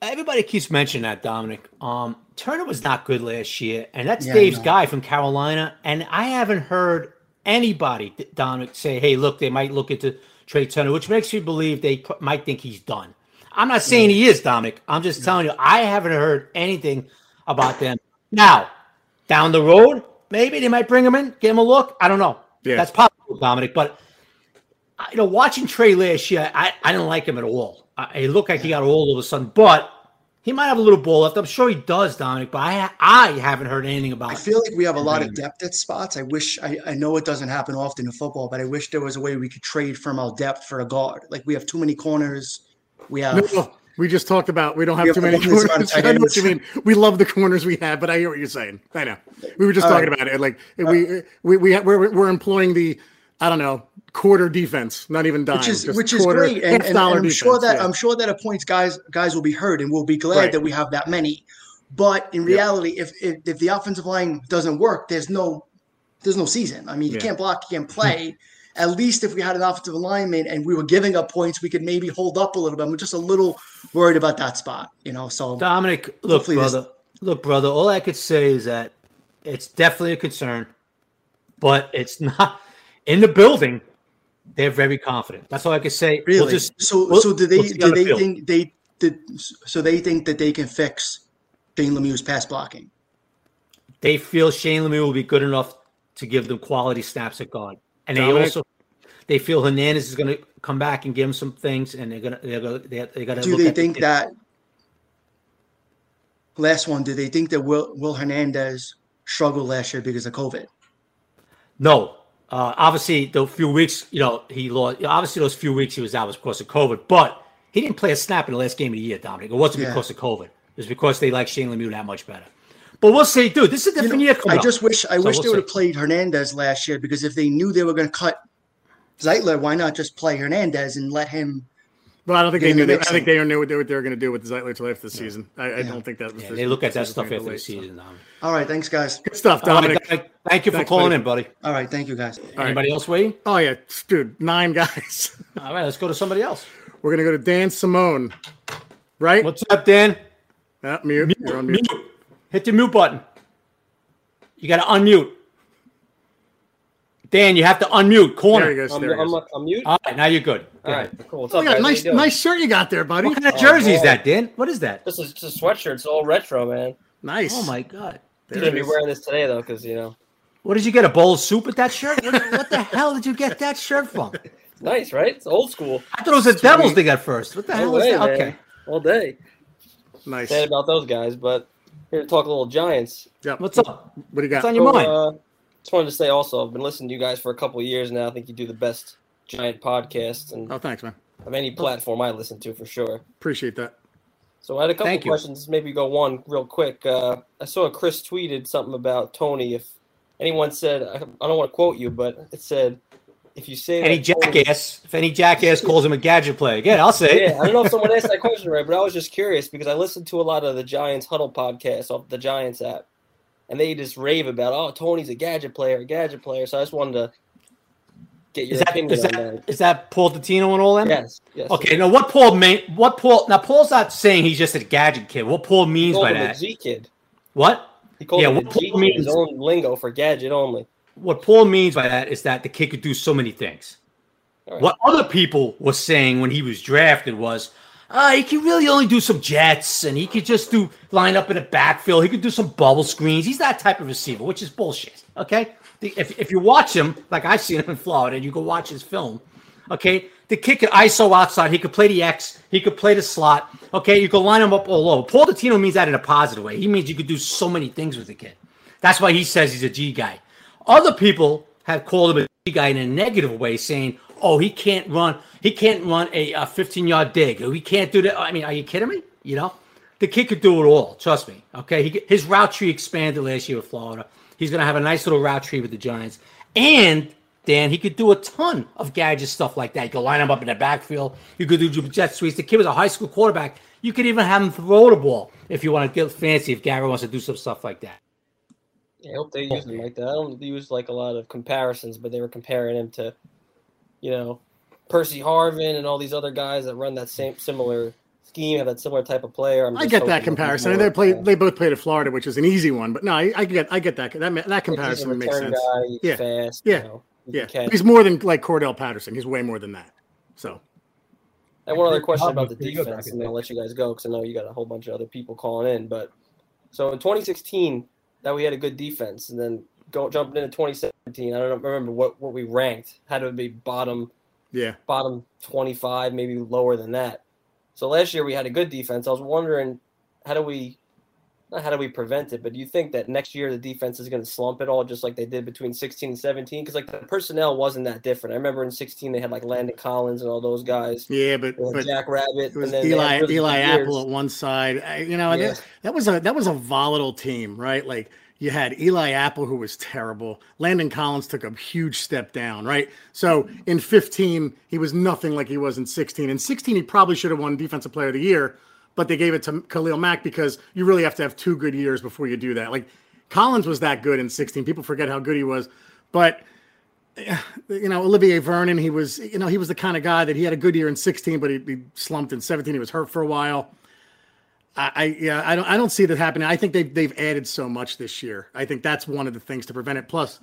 Everybody keeps mentioning that, Dominic. Um, Turner was not good last year, and that's yeah, Dave's guy from Carolina. And I haven't heard anybody, Dominic, say, "Hey, look, they might look into Trai Turner," which makes me believe they might think he's done. I'm not saying he is, Dominic. I'm just telling you, I haven't heard anything about them. Now, down the road, maybe they might bring him in, give him a look. I don't know. Yeah. That's possible, Dominic. But you know, watching Trai last year, I, I didn't like him at all. He looked like he got old all of a sudden. But He might have a little ball left. I'm sure he does, Dominic, but I I haven't heard anything about I feel like we have a lot of depth at spots. I wish I, I know it doesn't happen often in football, but I wish there was a way we could trade from our depth for a guard. Like we have too many corners. We have No, no, we just talked about we don't have We too have many a limited amount corners. I know what you mean. We love the corners we have, but I hear what you're saying. I know. We were just All talking right. about it. Like uh, we we we we're, we're employing the I don't know quarter defense, not even dime, which is which is quarter, great, and, and, and I'm sure that yeah. I'm sure that at points guys guys will be hurt, and we'll be glad Right. that we have that many. But in reality, if, if if the offensive line doesn't work, there's no there's no season. I mean, you Yeah. can't block, you can't hmm. play. At least if we had an offensive lineman and we were giving up points, we could maybe hold up a little bit. I'm just a little worried about that spot, you know. So Dominic, look, Hopefully this- brother, look, brother. All I could say is that it's definitely a concern, but it's not in the building. They're very confident. That's all I could say. really, We'll just so we'll- so do they we'll do on the they think they did so they think that they can fix Shane Lemieux's pass blocking? they feel Shane Lemieux will be good enough to give them quality snaps at guard, and they also they feel Hernandez is going to come back and give them some things, and they're gonna they're gonna they're, they're gonna. do look they at the think kid. that last one do they think that will will hernandez struggled last year because of covid No. Uh, obviously, the few weeks, you know, he lost. Obviously, those few weeks he was out was because of COVID, but he didn't play a snap in the last game of the year, Dominic. It wasn't Yeah. because of COVID. It was because they like Shane Lemieux that much better. But we'll see, dude. This is a You different know, year. i up. just wish i So wish we'll they would have played hernandez last year because if they knew they were going to cut zeitler why not just play hernandez and let him Well, I don't think they knew. the That, I think they knew what they, what they were going to do with Zeitler till after the season. I, I don't think that was. Yeah, the- they look at that stuff made after the late, so. season. Dominic. all right thanks guys Good stuff, Dominic. Dominic, thank you for Thanks, calling buddy. in, buddy. all right thank you guys right. Anybody else waiting? Oh yeah, dude, nine guys. All right, let's go to somebody else. We're gonna go to Dan Simone, right? What's up, Dan? Ah, mute. You're on mute. Mute. Hit the mute button. You got to unmute. Dan, you have to unmute. Corner. There he goes. I'm, There he I'm, goes. I'm mute. All right, now you're good. Go All ahead. right, cool. What's Oh, up, you got a nice, nice shirt you got there, buddy. What kind of Oh, jersey is that, Dan? What is that? This is just a sweatshirt. It's all retro, man. Nice. Oh my god. There I'm gonna be wearing this today though, because you know, What did you get? A bowl of soup with that shirt? What, what the hell did you get that shirt from? it's nice, right? It's old school. I thought it was the Devils they got first. What the No hell way, is that? man. Okay. all day. Nice. Sad about those guys, but here to talk a little Giants. Yeah. What's up? What do you What's got? on your So, mind? uh, just wanted to say also, I've been listening to you guys for a couple of years now. I think you do the best Giant podcast and Oh, thanks, man. of any platform I listen to for sure. Appreciate that. So I had a couple Thank you. questions. Maybe go one real quick. Uh, I saw Chris tweeted something about Toney. If anyone said, I, I don't want to quote you, but it said, if you say Any that Toney- jackass, if any jackass calls him a gadget player, again, I'll say it. yeah, I don't know if someone asked that question right, but I was just curious because I listened to a lot of the Giants Huddle podcasts off the Giants app, and they just rave about, oh, Toney's a gadget player, a gadget player. So I just wanted to get your Is that, opinion is on that, that. is that Paul Dottino and all them? Yes, yes. Okay, now what Paul mean? What Paul? Now Paul's not saying he's just a gadget kid. What Paul means by that? G kid. What? He called Yeah, what a G Paul kid. His means- own lingo for gadget only. What Paul means by that is that the kid could do so many things. Right. What other people were saying when he was drafted was, uh, he can really only do some jets and he could just do line up in the backfield. He could do some bubble screens. He's that type of receiver, which is bullshit. Okay. If, if you watch him, like I've seen him in Florida, and you go watch his film, okay, the kid could ISO outside. He could play the X. He could play the slot. Okay. You could line him up all over. Paul Dottino means that in a positive way. He means you could do so many things with the kid. That's why he says he's a G guy. Other people have called him a G guy in a negative way, saying, "Oh, he can't run. He can't run a, a 15 yard dig. He can't do that." I mean, are you kidding me? You know, the kid could do it all. Trust me. Okay, he, his route tree expanded last year with Florida. He's gonna have a nice little route tree with the Giants, and Dan, he could do a ton of gadget stuff like that. You could line him up in the backfield. You could do jet sweeps. The kid was a high school quarterback. You could even have him throw the ball if you want to get fancy. If Gary wants to do some stuff like that. I hope they use him like that. I don't use like a lot of comparisons, but they were comparing him to, you know, Percy Harvin and all these other guys that run that same similar scheme, have that similar type of player. I'm I get that comparison. more, they played. uh, They both played at Florida, which is an easy one. But no, I, I get. I get that. That that he's a comparison would make return sense. Guy, he's Yeah. fast. Yeah. You know, Yeah, can catch. he's more than like Cordarrelle Patterson. He's way more than that. So And one other question about the defense, bracket and then I'll let you guys go because I know you got a whole bunch of other people calling in. But so in 2016, that we had a good defense, and then go jumping into 2017. I don't remember what what we ranked. Had to be bottom yeah, bottom 25, maybe lower than that. So last year we had a good defense. I was wondering how do we not how do we prevent it, but do you think that next year the defense is going to slump at all, just like they did between 16 and 17? Because like the personnel wasn't that different. I remember in 16 they had like Landon Collins and all those guys. Yeah, but, but Jack Rabbit. it was and then Eli Eli. Apple at one side. I- You know, Yeah. that, that was a that was a volatile team, right? Like you had Eli Apple who was terrible. Landon Collins took a huge step down, right? So in 15 he was nothing like he was in 16. In 16 he probably should have won Defensive Player of the Year, but they gave it to Khalil Mack because you really have to have two good years before you do that. Like Collins was that good in 16. People forget how good he was, but you know, Olivier Vernon, he was, you know, he was the kind of guy that he had a good year in 16, but he, he slumped in 17. He was hurt for a while. I, yeah, I don't, I don't see that happening. I think they've they've added so much this year. I think that's one of the things to prevent it. Plus,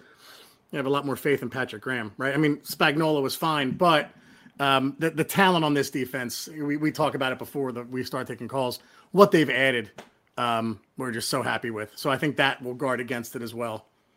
you have a lot more faith in Patrick Graham, right? I mean, Spagnuolo was fine, but um, the the talent on this defense, we we talk about it before that we start taking calls. What they've added, um, we're just so happy with. So I think that will guard against it as well.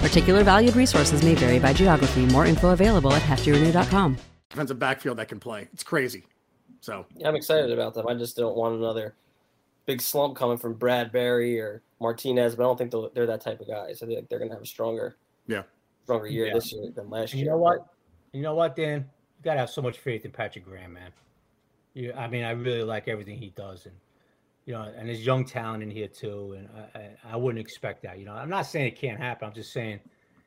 Particular valued resources may vary by geography. More info available at heftyrenew.com. defensive backfield that can play. It's crazy. So Yeah, I'm excited about them. I just don't want another big slump coming from Bradberry or Martinez, but I don't think they'll- they're that type of guys. I think they're going to have a stronger, yeah, stronger year Yeah. this year than last And year. you know what? You know what, Dan? You gotta have so much faith in Patrick Graham, man. You, I mean, I really like everything he does, and you know, and there's young talent in here too. And I, I, I wouldn't expect that. You know, I'm not saying it can't happen. I'm just saying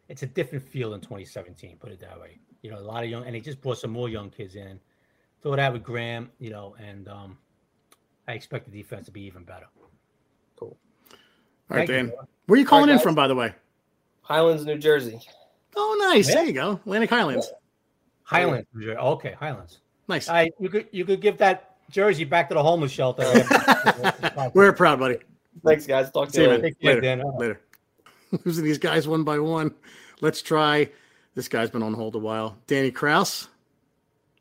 it's a different feel in 2017. Put it that way. You know, a lot of young, and he just brought some more young kids in. Throw that with Graham, you know, and um, I expect the defense to be even better. Cool. All right, Thank you, Dan. brother. Where are you calling in from, by the way? Highlands, New Jersey. Oh, nice. Yeah. There you go, Atlantic Highlands. Highlands, New Jersey. okay, Highlands. Nice. I you could you could give that jersey back to the homeless shelter. We're proud, buddy. Thanks, guys. Talk to See you you, later. man. Take care, Later. Dan. Later. Losing these guys one by one. Let's try. This guy's been on hold a while. Danny Kraus.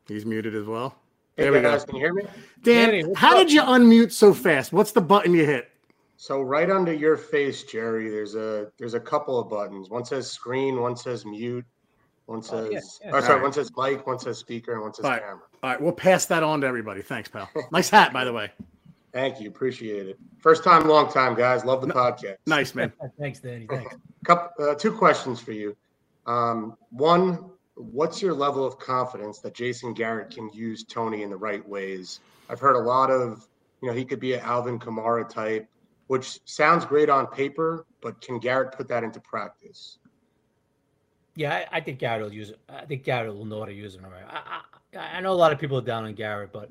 He's muted as well. Hey There we go. can you hear me? Dan, Danny, how up? did you unmute so fast? What's the button you hit? So right under your face, Jerry, there's a there's a couple of buttons. One says screen, one says mute, one says Oh, yeah, yeah. oh, sorry, Alright. one says mic, one says speaker, and one says All right. camera. All right, we'll pass that on to everybody. Thanks, pal. Nice hat, by the way. Thank you, appreciate it. First time, long time, guys. Love the podcast. Nice, man. Thanks, Danny. Thanks. Couple, uh, two questions for you. Um, one, what's your level of confidence that Jason Garrett can use Toney in the right ways? I've heard a lot of, you know, he could be an Alvin Kamara type, which sounds great on paper, but can Garrett put that into practice? Yeah, I, I think Garrett will use it. I think Garrett will know how to use him. Right. I, I, I know a lot of people are down on Garrett, but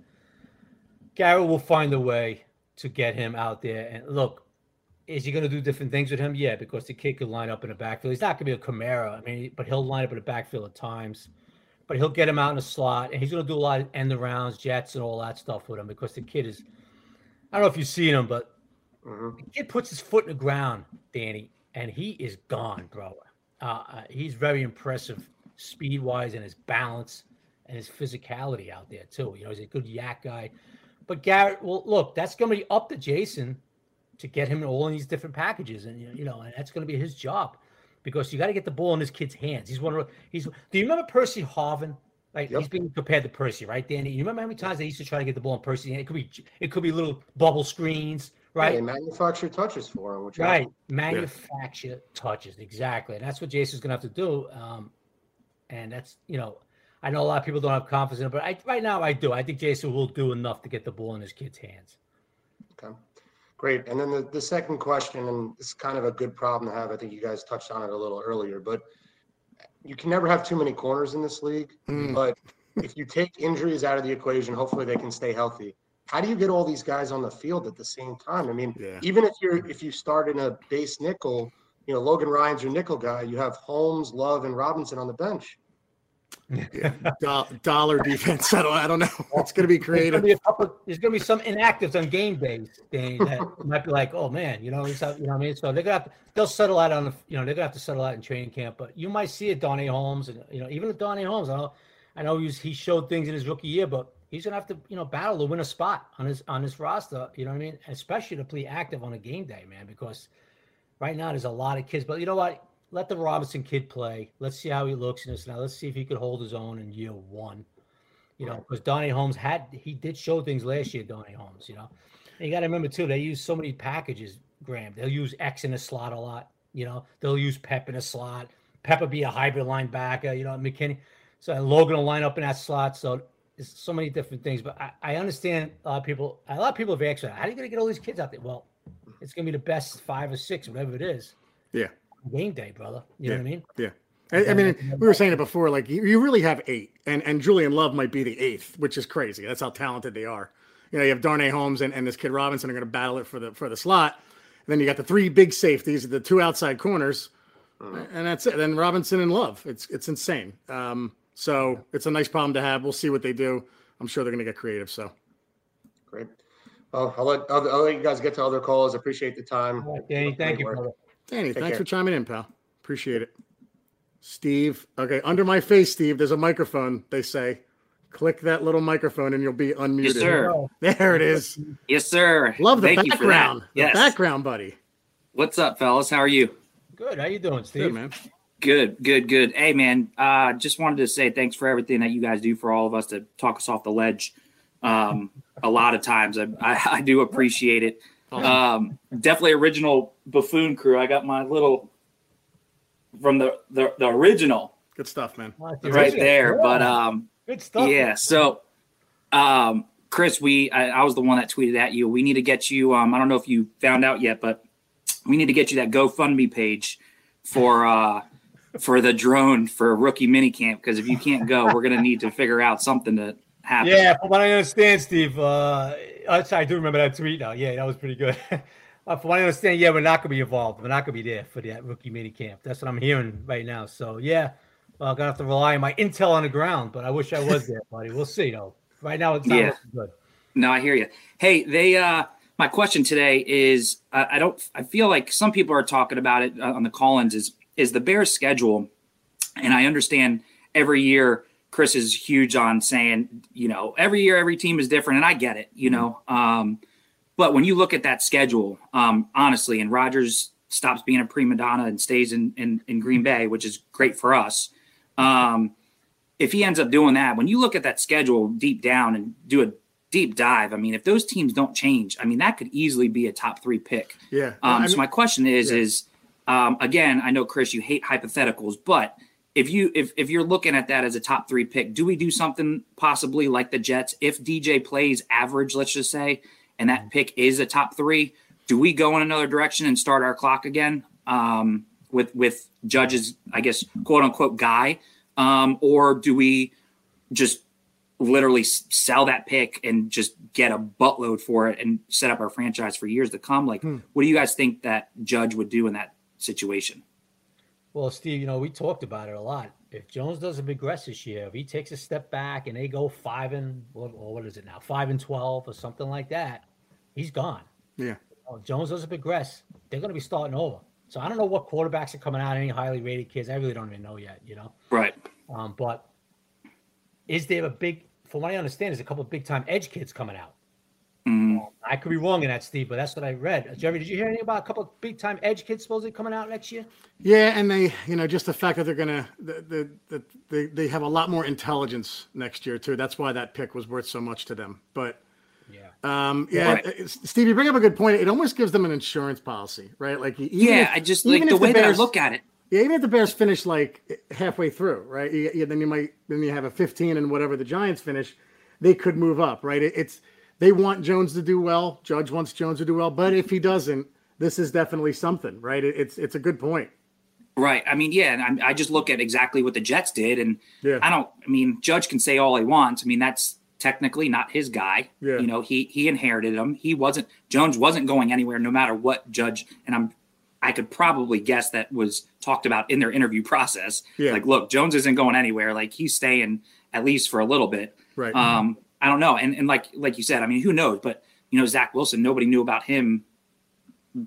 Garrett will find a way to get him out there. And look, is he going to do different things with him? Yeah, because the kid could line up in the backfield. He's not going to be a Kamara. I mean, but he'll line up in the backfield at times. But he'll get him out in the slot, and he's going to do a lot of end arounds, jets, and all that stuff with him because the kid is. I don't know if you've seen him, but Mhm. the kid puts his foot in the ground, Danny, and he is gone, bro. Uh, uh, he's very impressive speed wise and his balance and his physicality out there too. You know, he's a good yak guy. But Garrett, well, look, that's going to be up to Jason to get him in all in these different packages, and you know, and that's going to be his job because you got to get the ball in this kid's hands. He's one of he's. Do you remember Percy Harvin? Like Yep. he's being compared to Percy, right, Danny? You remember how many times they used to try to get the ball in Percy? It could be it could be little bubble screens, right? They manufacture touches for him, which I- Right. Manufacture touches. Exactly. And that's what Jason's going to have to do. Um, and that's, you know, I know a lot of people don't have confidence in it, but I, right now I do. I think Jason will do enough to get the ball in his kid's hands. Okay, great. And then the, the second question, and it's kind of a good problem to have. I think you guys touched on it a little earlier, but you can never have too many corners in this league. Mm. But if you take injuries out of the equation, hopefully they can stay healthy. How do you get all these guys on the field at the same time? I mean, Yeah. even if you're if you start in a base nickel, you know Logan Ryan's your nickel guy. You have Holmes, Love, and Robinson on the bench. Yeah, do- dollar defense. I don't. I don't know. It's going to be There's creative. gonna be a couple. There's gonna be some inactives on game days. Danny, that might be like, oh man, you know, he's out, you know what I mean. So they're gonna have to, they'll settle out on the, you know, they're gonna have to settle out in training camp. But you might see it, Donnie Holmes, and you know, even with Donnie Holmes, I know, I know he's he showed things in his rookie year, but he's gonna have to, you know, battle to win a spot on his on his roster. You know what I mean? Especially to play active on a game day, man, because right now there's a lot of kids. But you know what? Let the Robinson kid play. Let's see how he looks in this now. Let's see if he could hold his own in year one. You know, because Donnie Holmes had he did show things last year, Donnie Holmes, you know. And you gotta remember too, they use so many packages, Graham. They'll use X in a slot a lot, you know, they'll use Pep in a slot. Pep would be a hybrid linebacker, you know, McKinney. So Logan will line up in that slot. So so many different things. But I, I understand a lot of people a lot of people have asked, how are you gonna get all these kids out there? Well, it's gonna be the best five or six, whatever it is. Yeah. Game day, brother. You know what I mean? Yeah. I, I mean, we were saying it before. Like you, you really have eight, and and Julian Love might be the eighth, which is crazy. That's how talented they are. You know, you have Darnay Holmes and, and this kid Robinson are going to battle it for the for the slot. And then you got the three big safeties, the two outside corners, and that's it. Then Robinson and Love. It's it's insane. Um, so it's a nice problem to have. We'll see what they do. I'm sure they're going to get creative. So Great. Well, I'll let I'll, I'll let you guys get to other calls. Appreciate the time. All right, Danny, thank you, brother. Danny, Take thanks care. for chiming in, pal. Appreciate it. Steve. Okay, under my face, Steve. There's a microphone. They say, click that little microphone and you'll be unmuted. Yes, sir. There it is. Yes, sir. Love the Thank you for that. background. The Yes. background, buddy. What's up, fellas? How are you? Good. How you doing, Steve? Good man. Good, good, good. Hey, man. Uh, just wanted to say thanks for everything that you guys do for all of us to talk us off the ledge. Um, a lot of times, I, I, I do appreciate it. Um, definitely original buffoon crew. I got my little from the the, the original Good stuff, man. Right there. Yeah. But um, good stuff. Yeah. So, um, Chris, we I, I was the one that tweeted at you. We need to get you. Um, I don't know if you found out yet, but we need to get you that GoFundMe page for uh for the drone for rookie minicamp because if you can't go, we're gonna need to figure out something to happen. Yeah, from what I understand, Steve, uh, I I do remember that tweet now. Yeah, that was pretty good. uh, from what I understand, yeah, we're not going to be involved. We're not going to be there for that rookie mini camp. That's what I'm hearing right now. So, yeah, well, I'm going to have to rely on my intel on the ground, but I wish I was there, buddy. We'll see, though. Right now, it's not Yeah. good. No, I hear you. Hey, they. uh My question today is: uh, I don't. I feel like some people are talking about it uh, on the call-ins. Is is the Bears' schedule? And I understand every year Chris is huge on saying, you know, every year every team is different, and I get it, you know. Um, but when you look at that schedule, um, honestly, and Rodgers stops being a prima donna and stays in in, in Green Bay, which is great for us. Um, if he ends up doing that, when you look at that schedule deep down and do a deep dive, I mean, if those teams don't change, I mean, that could easily be a top three pick. Yeah. Um, I so my question is, yeah. is um, again, I know Chris, you hate hypotheticals, but if you if if you're looking at that as a top three pick, do we do something possibly like the Jets? If DJ plays average, let's just say, and that pick is a top three, do we go in another direction and start our clock again um, with with Judge's, I guess, quote unquote guy, um, or do we just literally sell that pick and just get a buttload for it and set up our franchise for years to come. Like, Hmm. what do you guys think that Judge would do in that situation? Well, Steve, you know, we talked about it a lot. If Jones doesn't progress this year, if he takes a step back and they go five and what, or what is it now, five and twelve or something like that, he's gone. Yeah. Oh, Jones doesn't progress, they're going to be starting over. So I don't know what quarterbacks are coming out, any highly rated kids. I really don't even know yet, you know. Right. Um, but is there a big, from what I understand, there's a couple of big time edge kids coming out. Mm, I could be wrong in that, Steve, but that's what I read. Uh, Jeremy, did you hear anything about a couple of big time edge kids supposedly coming out next year? Yeah, and they, you know, just the fact that they're gonna, the, the, the, they, they have a lot more intelligence next year too. That's why that pick was worth so much to them. But Yeah. um, yeah, Right. Steve, you bring up a good point. It almost gives them an insurance policy, right? Like, even yeah, if- I just even like the if way that I Bears- look at it. Yeah, even if the Bears finish like halfway through, right? You, you- then you might then you have a 15 and whatever the Giants finish, they could move up, right? It, it's they want Jones to do well. Judge wants Jones to do well, but if he doesn't, this is definitely something, right? It's it's a good point. Right. I mean, yeah, and I, I just look at exactly what the Jets did, and Yeah. I don't. I mean, Judge can say all he wants. I mean, that's technically not his guy. Yeah. You know, he he inherited him. He wasn't Jones wasn't going anywhere, no matter what Judge. And I'm I could probably guess that was talked about in their interview process. Yeah. Like, look, Jones isn't going anywhere. Like he's staying at least for a little bit. Right. Um, I don't know. And and like like you said, I mean, who knows? But you know, Zach Wilson, nobody knew about him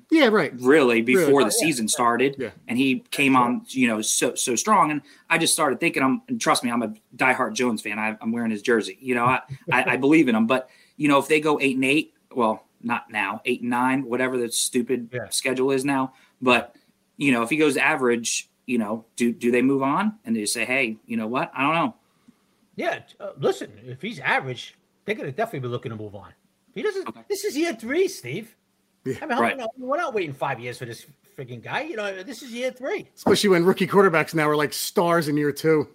yeah, right. really before Really? the season started. Yeah. And he came on, you know, so so strong. And I just started thinking, I'm and trust me, I'm a diehard Jones fan. I, I'm wearing his jersey. You know, I, I I believe in him. But you know, if they go eight and eight, well, not now, eight and nine, whatever the stupid Yeah. schedule is now. But you know, if he goes average, you know, do do they move on and they say, hey, you know what? I don't know. Yeah, uh, listen, if he's average, they're going to definitely be looking to move on. If he doesn't, Okay. this is year three, Steve. Yeah. I mean, how, Right. no, we're not waiting five years for this freaking guy. You know, this is year three. Especially when rookie quarterbacks now are like stars in year two.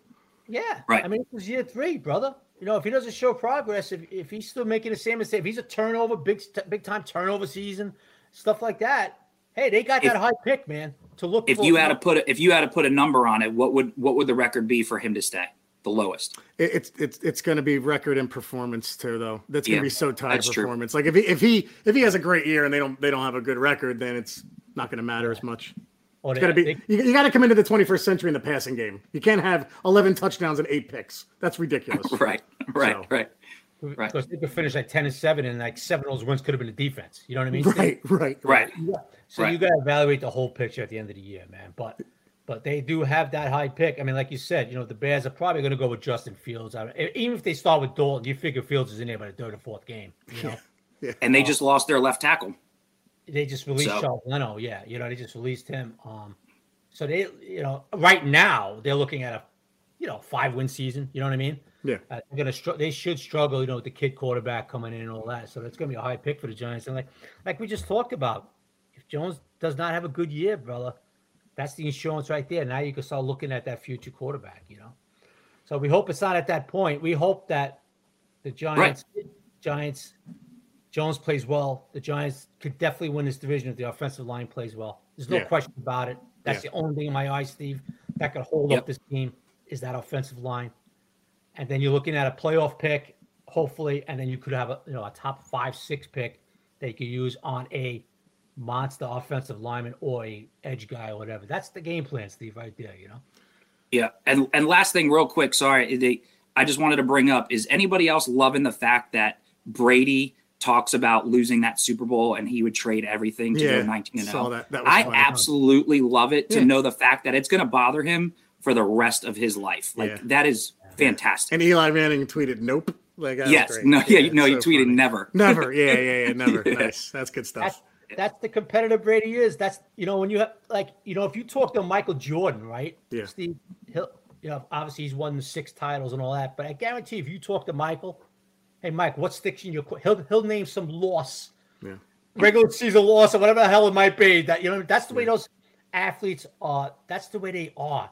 Yeah. Right. I mean, this is year three, brother. You know, if he doesn't show progress, if, if he's still making the same mistake, if he's a turnover, big big time turnover season, stuff like that. Hey, they got If- that high pick, man, to look If for. you had to put a, if you had to put a number on it, what would what would the record be for him to stay? The lowest. It, it's it's it's going to be record and performance too, though. That's going Yeah, to be so tied that's to true. performance. Like if he if he if he has a great year and they don't they don't have a good record, then it's not going to matter as much. or It's they- got to be they- you, you got to come into the 21st century in the passing game. You can't have 11 touchdowns and eight picks. That's ridiculous. Right. Right. So- Right. Right. because they could finish like ten and seven, and like seven of those wins could have been the defense. You know what I mean? Steve? Right, right, Right. So Right. you got to evaluate the whole picture at the end of the year, man. But but they do have that high pick. I mean, like you said, you know, the Bears are probably going to go with Justin Fields. I e- even if they start with Dalton, you figure Fields is in there by the third or fourth game. You know, And they just lost their left tackle. they just released So- Charles Leno. Yeah, you know, they just released him. Um, so they, you know, right now they're looking at a, you know, five win season. You know what I mean? Yeah. Uh, they're gonna str- they should struggle, you know, with the kid quarterback coming in and all that. So that's gonna be a high pick for the Giants. And like like we just talked about, if Jones does not have a good year, brother, that's the insurance right there. Now you can start looking at that future quarterback, you know. So we hope it's not at that point. We hope that the Giants Giants Jones plays well. The Giants could definitely win this division if the offensive line plays well. There's no Yeah. question about it. That's Yeah. the only thing in my eyes, Steve, that could hold Yep. up this team is that offensive line. And then you're looking at a playoff pick, hopefully, and then you could have a you know a top five, six pick that you could use on a monster offensive lineman or a edge guy or whatever. That's the game plan, Steve, right there. You know. Yeah, and and last thing, real quick. Sorry, they, I just wanted to bring up: is anybody else loving the fact that Brady talks about losing that Super Bowl and he would trade everything to Yeah, go 19 and 0. that. That I funny, huh? absolutely love it to Yeah. know the fact that it's going to bother him for the rest of his life. Like Yeah. that is fantastic. And Eli Manning tweeted, "Nope." Like that was yes, no, yeah, no, it's you tweeted funny. never. Never. Yeah, yeah, yeah. Never. Yeah. Nice. That's good stuff. that's the competitive Brady is. That's you know when you have like you know if you talk to Michael Jordan, right? Yeah. Steve, he'll you know obviously he's won six titles and all that, but I guarantee if you talk to Michael, hey Mike, what sticks in your qu-" he'll he'll name some loss, Yeah. regular season loss or whatever the hell it might be. That you know that's the way those athletes are. That's the way they are.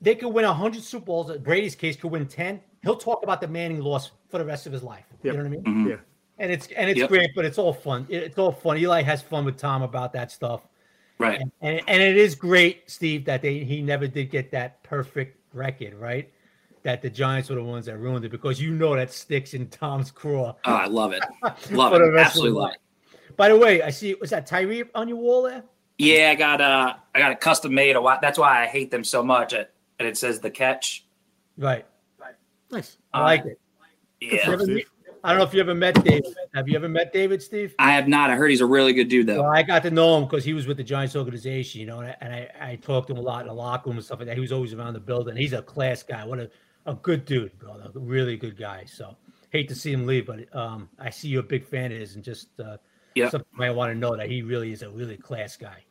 They could win hundred Super Bowls. In Brady's case could win ten. He'll talk about the Manning loss for the rest of his life. Yep. You know what I mean? Mhm. Yeah. And it's and it's Yep. great, but it's all fun. It's all fun. Eli has fun with Tom about that stuff, Right. and and, and it is great, Steve, that they he never did get that perfect record, right? That the Giants were the ones that ruined it because you know that sticks in Tom's craw. Oh, I love it. Love it. Absolutely love it. By the way, I see was that Tyree on your wall there? Yeah, I got uh I got a custom made a while. That's why I hate them so much. It, and it says the catch. Right, Right. Nice. I like it. Yeah. ever Steve. meet- I don't know if you ever met David. Have you ever met David, Steve? I have not. I heard he's a really good dude though. Well, I got to know him because he was with the Giants organization, you know, and I, and I, I talked to him a lot in the locker room and stuff like that. He was always around the building. He's a class guy. What a, a good dude, brother. A really good guy. So hate to see him leave, but um, I see you're a big fan of his and just uh, Yeah. something I want to know that he really is a really class guy.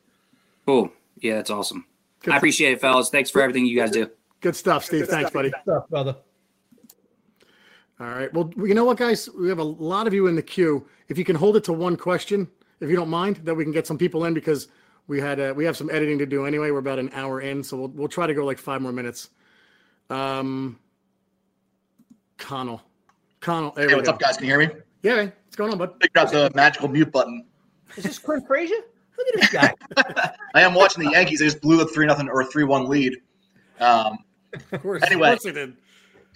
Cool. Yeah, that's awesome. Good I appreciate it, fellas. Thanks for everything you guys do. Good stuff, Steve. Thanks, buddy. What's up, brother? All right. Well, you know what, guys? We have a lot of you in the queue. If you can hold it to one question, if you don't mind, that we can get some people in because we had uh, we have some editing to do anyway. We're about an hour in, so we'll we'll try to go like five more minutes. Um, Connell, Connell. There Hey, what's go. up, guys? Can you hear me? Yeah, what's going on, bud? Figured out the magical mute button. Is this Clint Frazier? Look at this guy. I am watching the Yankees. They just blew a three nothing or three one lead. Um, Of course. Anyway. Of course they did.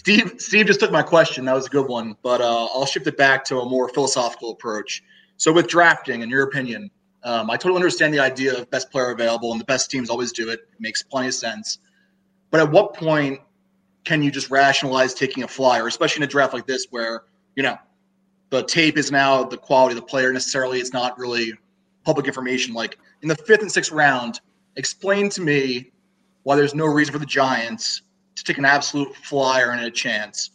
Steve, Steve just took my question. That was a good one, but uh, I'll shift it back to a more philosophical approach. So, with drafting, in your opinion, Um, I totally understand the idea of best player available, and the best teams always do it. It makes plenty of sense. But at what point can you just rationalize taking a flyer, especially in a draft like this, where you know the tape is now the quality of the player necessarily? It's not really public information. Like in the fifth and sixth round, explain to me why there's no reason for the Giants to take an absolute flyer and a chance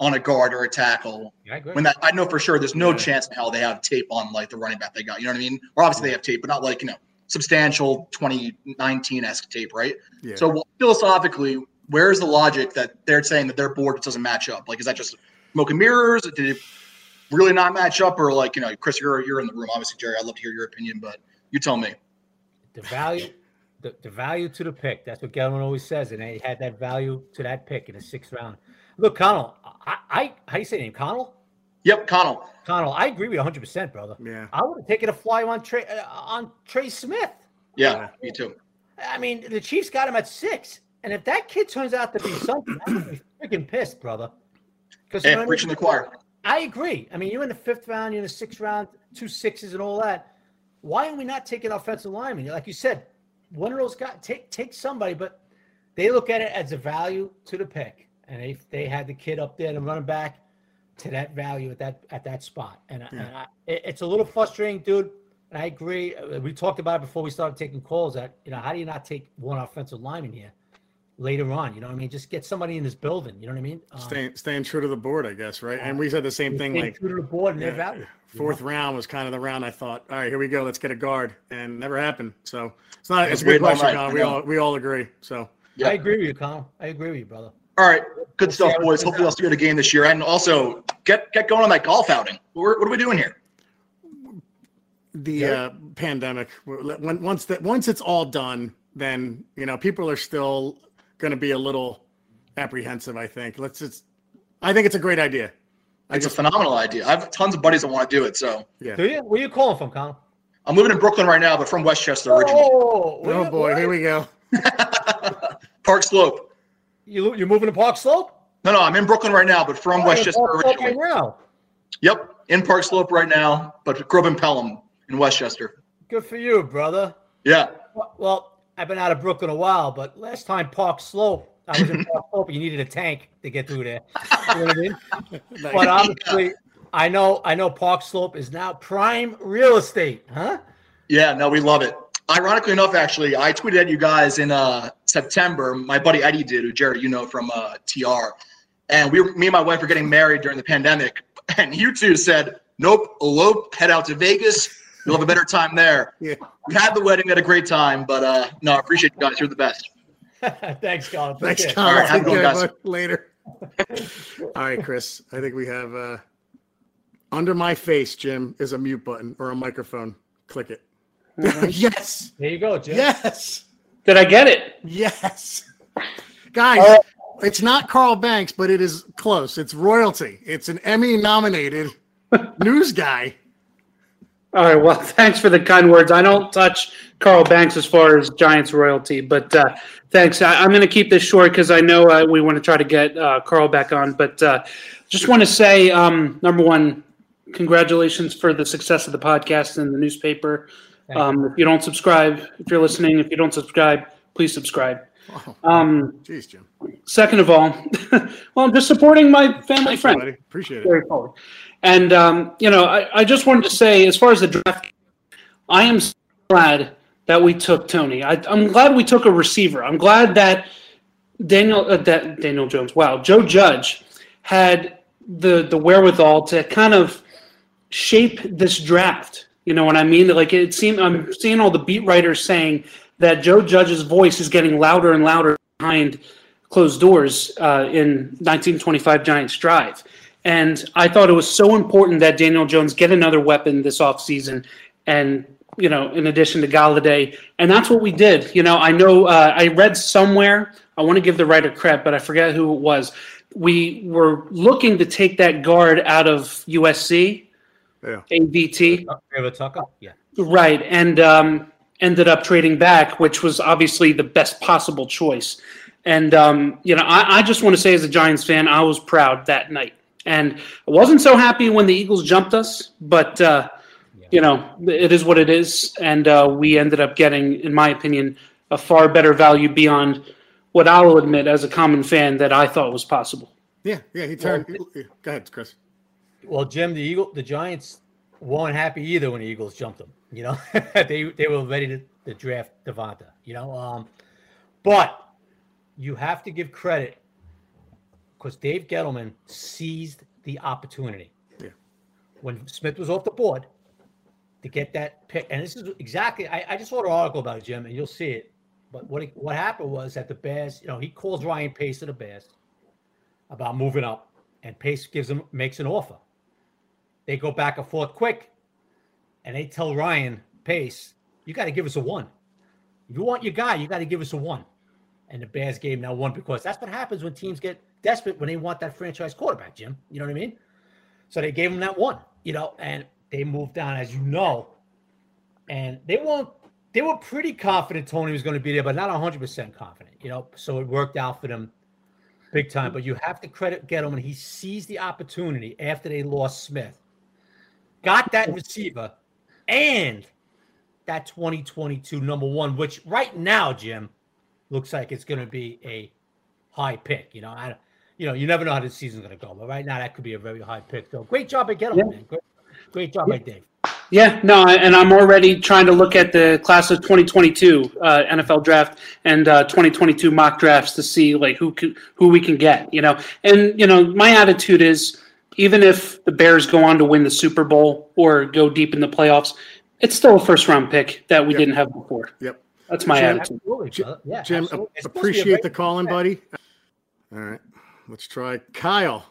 on a guard or a tackle Yeah, I agree. when that I know for sure there's no Yeah. chance in hell they have tape on like the running back they got. You know what I mean? Or obviously they have tape, but not like you know substantial 2019 esque tape, right? Yeah. So philosophically, where's the logic that they're saying that their board doesn't match up? Like, is that just smoke and mirrors? Did it really not match up, or like you know, Chris, you're you're in the room, obviously, Jerry. I'd love to hear your opinion, but you tell me. the value, the, the value to the pick. That's what Gelman always says, and they had that value to that pick in the sixth round. Look, Connell, I, I how do you say your name, Connell? Yep, Connell. Connell, I agree with you 100, percent brother. yeah. I would have taken a fly on Trey uh, on Trey Smith. Yeah, me too. I mean, the Chiefs got him at six, and if that kid turns out to be something, I'm gonna be freaking pissed, brother. Because Hey, preaching the choir. I agree. I mean, you're in the fifth round, you're in the sixth round, two sixes and all that. Why are we not taking offensive linemen? Like you said, one of those guys take take somebody, but they look at it as a value to the pick, and they they had the kid up there and running back to that value at that at that spot, and, I- and I, it- it's a little frustrating, dude. And I agree. Uh, We talked about it before we started taking calls. That you know, how do you not take one offensive lineman here later on? You know what I mean? Just get somebody in this building. You know what I mean? Um, Staying staying true to the board, I guess, right? And we said the same thing. stay Like true to the board and their yeah, value. you fourth know? round was kind of the round I thought, all right, here we go, let's get a guard, and never happened. So it's not. It's a was good question, night, Colin. We all we all agree. So Yeah. I agree with you, Connell. I agree with you, brother. All right, good see stuff, boys. Hopefully. I'll see you at a game this year, and also get get going on that golf outing. What, what are we doing here? the uh, pandemic, when, once that once it's all done, then you know people are still going to be a little apprehensive. I think. Let's just. I think it's a great idea. I It's just a phenomenal idea. I have tons of buddies that want to do it. So yeah. Do you? Where you calling from, Connell? I'm living in Brooklyn right now, but from Westchester originally. Oh, Oh boy, where- here we go. Park Slope. You you're moving to Park Slope? No, no, I'm in Brooklyn right now, but from Oh, Westchester Park originally. right now. Yep, in Park Slope right now, but grew up in Pelham in Westchester. Good for you, brother. Yeah, Well- Well, I've been out of Brooklyn a while, but last time Park Slope, I was in Park Slope. You needed a tank to get through there. You know what I mean? But obviously, I know I know Park Slope is now prime real estate, huh? yeah, no, we love it. Ironically enough, actually, I tweeted at you guys in uh, September. My buddy Eddie did, who Jared, you know from uh, TR, and we, were, me and my wife were getting married during the pandemic, and you two said, "Nope, elope, head out to Vegas. You'll have a better time there." Yeah. We had the wedding, had a great time, but uh, no, I appreciate you guys. You're the best. Thanks, Colin. Thanks, Take care. Colin. All right, have a good one, guys. Later. All right, Chris. I think we have uh, under my face, Jim, is a mute button or a microphone. Click it. yes. There you go, Jim. Yes. Did I get it? Yes. Guys, it's not Carl Banks, but it is close. It's royalty. It's an Emmy nominated news guy. All right. Well, thanks for the kind words. I don't touch Carl Banks as far as Giants royalty, but uh, thanks. I, I'm going to keep this short because I know uh, we want to try to get uh, Carl back on. But uh, just want to say, um, number one, congratulations for the success of the podcast and the newspaper. Um, if you don't subscribe, if you're listening, if you don't subscribe, please subscribe. Oh, Um, jeez, Jim. second of all, well, I'm just supporting my family Thanks, friend. buddy. Appreciate it. Very forward. And um, you know, I, I just wanted to say, as far as the draft, I am so glad that we took Toney. I, I'm glad we took a receiver. I'm glad that Daniel uh, that Daniel Jones, wow, Joe Judge had the the wherewithal to kind of shape this draft. You know what I mean? Like it seemed I'm seeing all the beat writers saying that Joe Judge's voice is getting louder and louder behind closed doors uh, in 1925 Giants Drive. And I thought it was so important that Daniel Jones get another weapon this offseason. And, you know, in addition to Golladay. And that's what we did. You know, I know uh, I read somewhere, I want to give the writer credit, but I forget who it was. We were looking to take that guard out of USC, Yeah. AVT. Vera-Tucker? Yeah. Right, and um, ended up trading back, which was obviously the best possible choice. And um, you know, I, I just want to say, as a Giants fan, I was proud that night, and I wasn't so happy when the Eagles jumped us. But uh, you know, it is what it is, and uh, we ended up getting, in my opinion, a far better value beyond what I'll admit as a common fan that I thought was possible. Yeah, yeah, he turned. yeah, go ahead, Chris. Well, Jim, the Eagle, the Giants weren't happy either when the Eagles jumped them. You know, they they were ready to, to draft DeVonta. You know, um, but you have to give credit because Dave Gettleman seized the opportunity. Yeah. When Smith was off the board to get that pick, and this is exactly. I, I just wrote an article about it, Jim, and you'll see it. But what what happened was that the Bears, you know, he calls Ryan Pace to the Bears about moving up, and Pace gives him makes an offer. They go back and forth quick, and they tell Ryan Pace, "You got to give us a one. If you want your guy, you got to give us a one." And the Bears gave him that one because that's what happens when teams get desperate when they want that franchise quarterback, Jim. You know what I mean? So they gave him that one, you know, and they moved down, as you know, and they won't. They were pretty confident Toney was going to be there, but not 100% confident, you know. So it worked out for them big time. But you have to credit Gettleman. He seized the opportunity after they lost Smith, got that receiver, and that 2022 number one, which right now, Jim, looks like it's going to be a high pick. You know, I, you know, you never know how this season's going to go, but right now that could be a very high pick. So great job at Gettleman, man. Great, great job by Dave. Yeah, no, and I'm already trying to look at the class of 2022 uh, NFL draft and uh, 2022 mock drafts to see like who can, who we can get. You know, and you know, my attitude is even if the Bears go on to win the Super Bowl or go deep in the playoffs, it's still a first round pick that we Yep. didn't have before. Yep. That's my Jim, attitude. Absolutely. Yeah, Jim, absolutely. It's supposed to be a appreciate the very- calling, buddy. All right, let's try Kyle.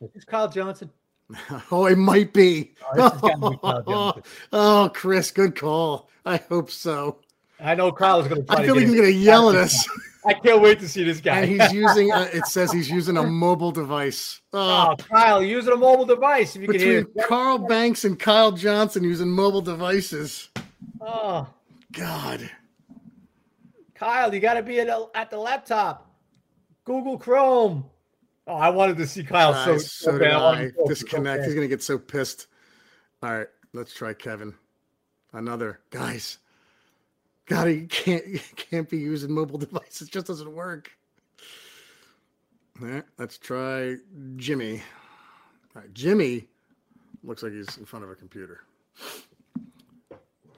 Is this Kyle Johnson? Oh, it might be. Oh, this has be Kyle oh, oh, Chris, good call. I hope so. I know Kyle is going to try I feel get like he's going to yell at us. I can't wait to see this guy. And he's using, a, it says he's using a mobile device. Oh, oh, Kyle, using a mobile device. If you can hear. between Carl Banks and Kyle Johnson using mobile devices. Oh, God. Kyle, you got to be at, a, at the laptop. Google Chrome. Oh, I wanted to see Kyle so, so so did bad. I I. to Disconnect. so He's going to get so pissed. All right, let's try Kevin. Another. Guys. God, you can't, you can't be using mobile devices. It just doesn't work. All right, let's try Jimmy. All right, Jimmy looks like he's in front of a computer.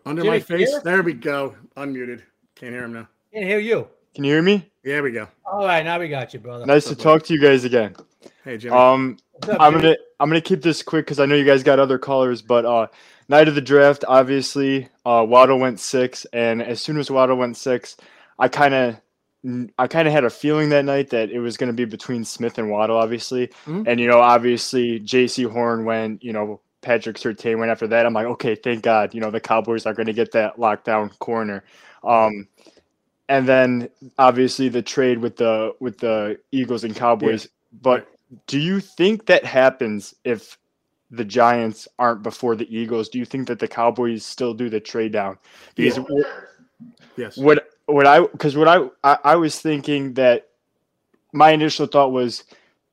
Under my Jimmy, can you face. There we go. Unmuted. Can't hear him now. Can't hear you. Can you hear me? Yeah, we go. All right, now we got you, brother. Nice to talk to you guys again. Hey, Jimmy. Um, up, I'm Jimmy? gonna I'm gonna keep this quick because I know you guys got other callers. But uh, night of the draft, obviously, uh, Waddle went six, and as soon as Waddle went six, I kind of I kind of had a feeling that night that it was going to be between Smith and Waddle, obviously. Mhm. And you know, obviously, Jaycee Horn went. You know, Patrick Surtain went after that. I'm like, okay, thank God. You know, the Cowboys are going to get that lockdown corner. Um, and then obviously the trade with the with the Eagles and Cowboys. But do you think that happens if the Giants aren't before the Eagles? Do you think that the Cowboys still do the trade down? Because yes. what what I because what I, I I was thinking that my initial thought was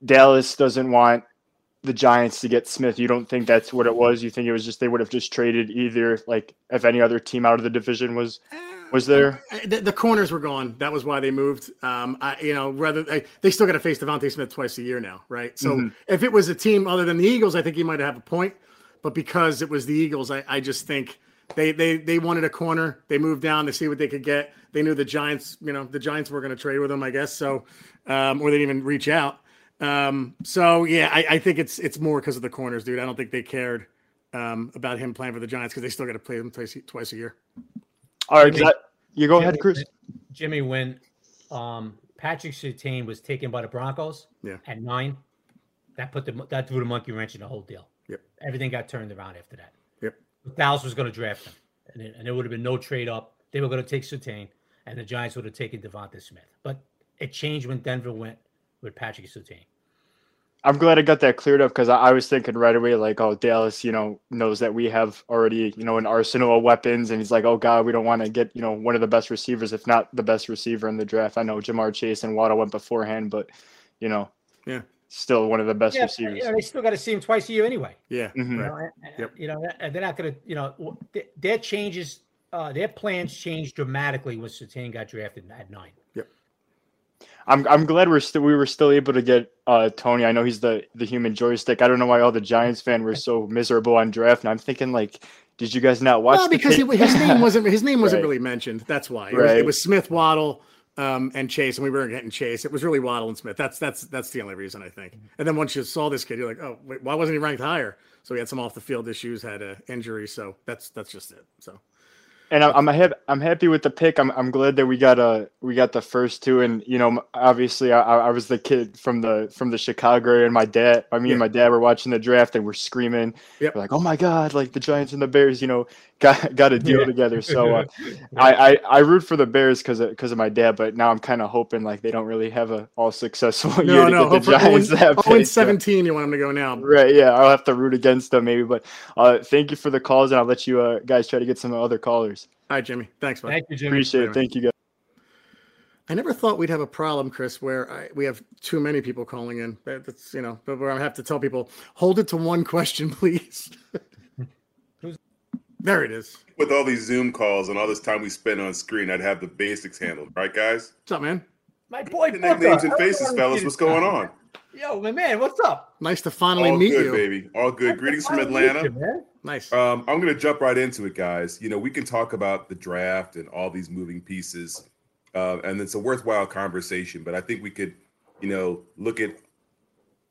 Dallas doesn't want the Giants to get Smith. You don't think that's what it was? You think it was just they would have just traded either like if any other team out of the division was was there? Uh, The, the corners were gone. That was why they moved. Um, I, you know, rather I, they still got to face DeVonta Smith twice a year now, right? So Mhm. if it was a team other than the Eagles, I think he might have a point. But because it was the Eagles, I, I just think they they they wanted a corner. They moved down to see what they could get. They knew the Giants, you know, the Giants were going to trade with them, I guess. So, um, or they didn't even reach out. Um, so yeah, I, I think it's it's more because of the corners, dude. I don't think they cared um, about him playing for the Giants because they still got to play them twice, twice a year. All right, Jimmy- I- you go ahead, Chris. Jimmy, when um, Patrick Surtain was taken by the Broncos Yeah. at nine, that put the that threw the monkey wrench in the whole deal. Yep. Everything got turned around after that. Yep. Dallas was going to draft him, and, it, and there would have been no trade up. They were going to take Surtain, and the Giants would have taken DeVonta Smith. But it changed when Denver went with Patrick Surtain. I'm glad I got that cleared up because I, I was thinking right away, like, oh, Dallas, you know, knows that we have already, you know, an arsenal of weapons, and he's like, oh God, we don't want to get, you know, one of the best receivers, if not the best receiver in the draft. I know Ja'Marr Chase and Waddle went beforehand, but, you know, Yeah. still one of the best Yeah, receivers. you know, they still got to see him twice a year anyway. Yeah. Mhm. You know, and- and- you know, and they're not going to, you know, w- th- their changes, uh, their plans changed dramatically when Surtain got drafted at nine. I'm I'm glad we're still we were still able to get uh Toney. I know he's the the human joystick. I don't know why all the Giants fan were so miserable on draft. And I'm thinking like, did you guys not watch? Well, the because he, his name wasn't his name wasn't Right. really mentioned. That's why. It, was, it was Smith, Waddle, um, and Chase, and we weren't getting Chase. It was really Waddle and Smith. That's that's that's the only reason I think. And then once you saw this kid, you're like, oh, wait, why wasn't he ranked higher? So he had some off the field issues, had a injury. So that's that's just it. So and I'm I'm, hap- I'm happy with the pick. I'm I'm glad that we got uh we got the first two, and you know obviously I, I was the kid from the from the Chicago area, and my dad, I mean Yeah. my dad were watching the draft and we're screaming, Yep. we're like oh my god, like the Giants and the Bears, you know, got got a deal Yeah. together. So uh, I, I I root for the Bears because because of my dad, but now I'm kind of hoping like they don't really have a all successful year no, to no, get the Giants that 0 pick, so- 17, you want them to go now. Right, yeah, I'll have to root against them maybe, but uh, thank you for the calls, and I'll let you uh, guys try to get some other callers. All right, Jimmy. Thanks, bud. Thank you, Jimmy. Appreciate it. Thank you guys. I never thought we'd have a problem, Chris, where I, we have too many people calling in. That's you know, but where I have to tell people, hold it to one question, please. there it is. With all these Zoom calls and all this time we spend on screen, I'd have the basics handled, right, guys? What's up, man? My boy, The names and faces, fellas. What's going on? Yo, my man, what's up? Nice to finally All meet good, you. baby. All good. Greetings from Atlanta. you, man. Nice. Um, I'm going to jump right into it, guys. You know, we can talk about the draft and all these moving pieces, uh, and it's a worthwhile conversation. But I think we could, you know, look at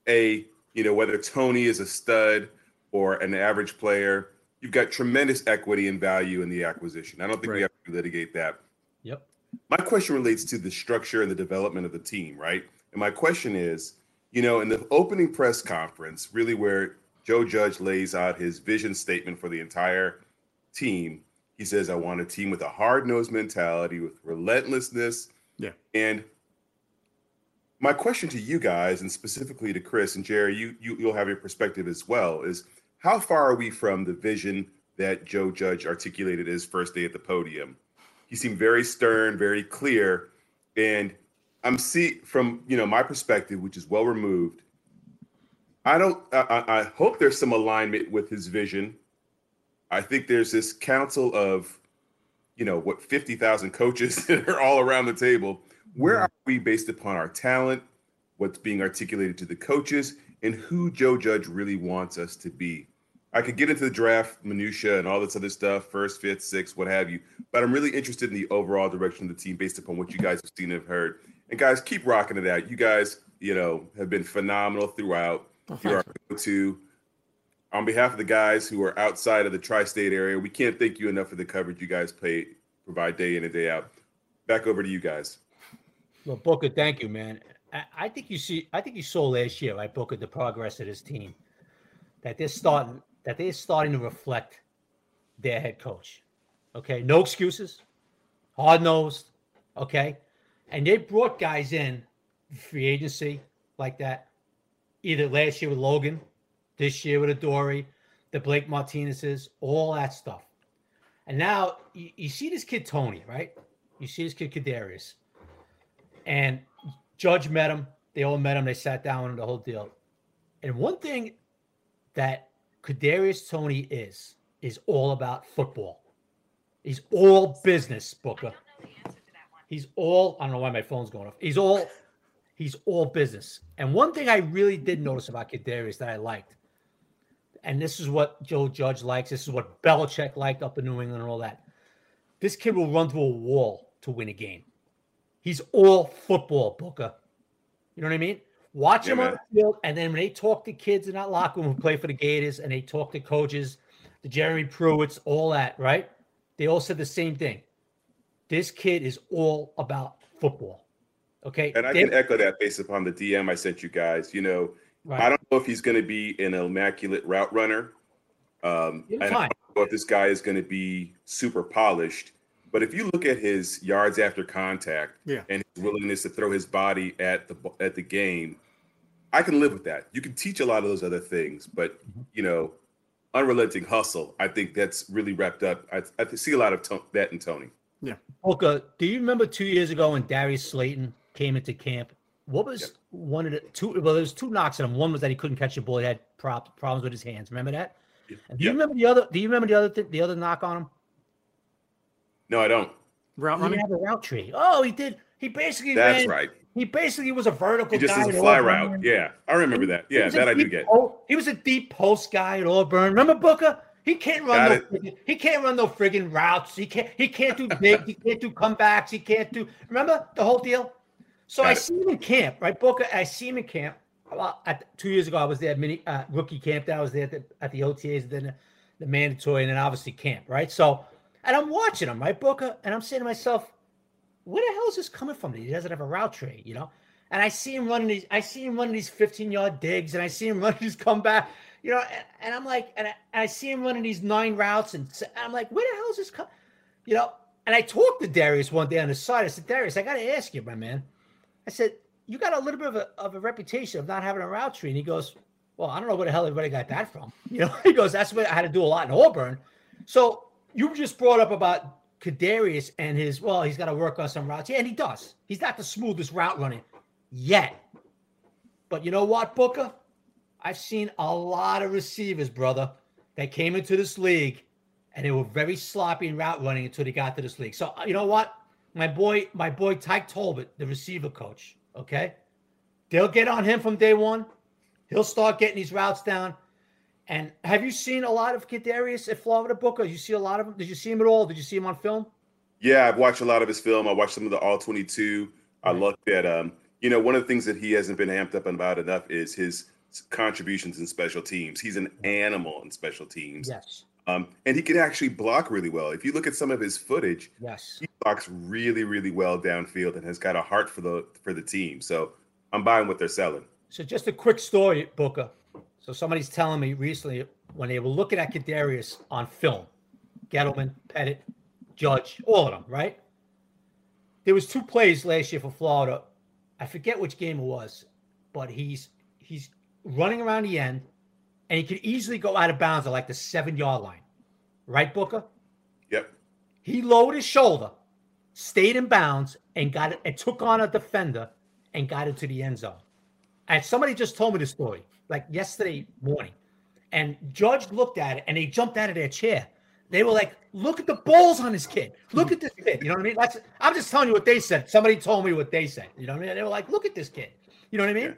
a, you know, whether Toney is a stud or an average player. You've got tremendous equity and value in the acquisition. I don't think we have to litigate that. Yep. My question relates to the structure and the development of the team, right? And my question is, you know, in the opening press conference, really where Joe Judge lays out his vision statement for the entire team, he says, I want a team with a hard nosed mentality, with relentlessness. Yeah. And my question to you guys, and specifically to Chris and Jerry, you, you you'll have your perspective as well, is how far are we from the vision that Joe Judge articulated his first day at the podium? He seemed very stern, very clear, and I'm see from you know my perspective, which is well removed. I don't. I, I hope there's some alignment with his vision. I think there's this council of, you know, what fifty thousand coaches that are all around the table. Where mm-hmm. are we based upon our talent, what's being articulated to the coaches, and who Joe Judge really wants us to be? I could get into the draft minutia and all this other stuff, first, fifth, sixth, what have you. But I'm really interested in the overall direction of the team based upon what you guys have seen and have heard. And guys, keep rocking it out. You guys, you know, have been phenomenal throughout. Oh, You're our go-to. On behalf of the guys who are outside of the tri-state area, we can't thank you enough for the coverage you guys pay provide day in and day out. Back over to you guys. Well, Booker, thank you, man. I, I think you see. I think you saw last year, right, Booker, the progress of this team. That they're starting. That they're starting to reflect their head coach. Okay, no excuses, hard nosed. Okay, and they brought guys in free agency like that. Either last year with Logan, this year with Adoree, the Blake Martinez's, all that stuff. And now you, you see this kid Toney, right? You see this kid Kadarius and Judge met him. They all met him. They sat down and the whole deal. And one thing that Kadarius Toney is is all about football. He's all business, Booker. He's all I don't know why my phone's going off. He's all he's all business. And one thing I really did notice about Kadarius that I liked, and this is what Joe Judge likes. This is what Belichick liked up in New England and all that. This kid will run through a wall to win a game. He's all football, Booker. You know what I mean? Watch Yeah, him on the field, and then when they talk to kids in that locker room who play for the Gators, and they talk to coaches, the Jeremy Pruitts, all that, right? They all said the same thing. This kid is all about football. Okay, And I They- can echo that based upon the DM I sent you guys. You know, Right. I don't know if he's going to be an immaculate route runner. Um, and I don't know if this guy is going to be super polished. But if you look at his yards after contact Yeah. and his willingness to throw his body at the at the game, I can live with that. You can teach a lot of those other things, but Mm-hmm. you know, unrelenting hustle. I think that's really wrapped up. I, I see a lot of to- that in Toney. Yeah. Booker, do you remember two years ago when Darius Slayton came into camp What was one of the two? Well, there's two knocks on him. One was that he couldn't catch a ball. He had prop, problems with his hands. Remember that? And do you remember the other? Do you remember the other th- the other knock on him? No, I don't. Route He had a route tree. Oh, he did. He basically That's ran- right. He basically was a vertical He just guy is a at fly Auburn. route. Yeah, I remember that. Yeah, that I do get. po- he was a deep post guy at Auburn. Remember Booker? He can't run Got no friggin- he can't run no friggin' routes. He can't he can't do big, he can't do comebacks, he can't do remember the whole deal? So Got I it. see him in camp, right? Booker, I see him in camp. Well, at, two years ago, I was there, at mini uh, rookie camp. That I was there at the, at the OTAs, then the, the mandatory, and then obviously camp, right? So, and I'm watching him, right, Booker, and I'm saying to myself, where the hell is this coming from? He doesn't have a route tree, you know. And I see him running these. I see him running these 15 yard digs, and I see him running these comeback, you know. And, and I'm like, and I, and I see him running these nine routes, and I'm like, where the hell is this coming? You know. And I talked to Darius one day on the side. I said, Darius, I got to ask you, my man. I said, you got a little bit of a, of a reputation of not having a route tree. And he goes, well, I don't know where the hell everybody got that from. You know, he goes, that's what I had to do a lot in Auburn. So you just brought up about Kadarius and his, well, he's got to work on some routes. Yeah, and he does. He's not the smoothest route running yet. But you know what, Booker? I've seen a lot of receivers, brother, that came into this league and they were very sloppy in route running until they got to this league. So uh, you know what? My boy, my boy Tyke Tolbert, the receiver coach, okay? They'll get on him from day one. He'll start getting these routes down. And have you seen a lot of Kadarius at Florida Booker? You see a lot of him? Did you see him at all? Did you see him on film? Yeah, I've watched a lot of his film. I watched some of the All 22. I looked at, um, you know, one of the things that he hasn't been amped up about enough is his contributions in special teams. He's an animal in special teams. Yes. Um, and he can actually block really well. If you look at some of his footage, Yes. he blocks really, really well downfield and has got a heart for the for the team. So I'm buying what they're selling. So just a quick story, Booker. So somebody's telling me recently when they were looking at Kadarius on film, Gettleman, Pettit, Judge, all of them, right? There was two plays last year for Florida. I forget which game it was, but he's he's running around the end, and he could easily go out of bounds at like the seven yard line, right, Booker? Yep. He lowered his shoulder, stayed in bounds, and got it and took on a defender and got into the end zone. And somebody just told me the story, like yesterday morning. And Judge looked at it and they jumped out of their chair. They were like, look at the balls on this kid. Look at this kid. You know what I mean? That's I'm just telling you what they said. Somebody told me what they said. You know what I mean? They were like, look at this kid. You know what I mean?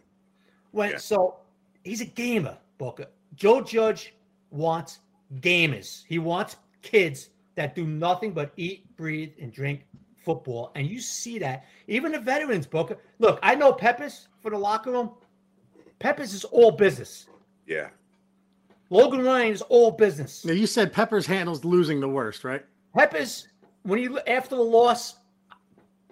When so he's a gamer, Booker. Joe Judge wants gamers. He wants kids that do nothing but eat, breathe, and drink football. And you see that. Even the veterans, Booker. Look, I know Peppers for the locker room. Peppers is all business. Yeah. Logan Ryan is all business. Now you said Peppers handles losing the worst, right? Peppers, when you after the loss,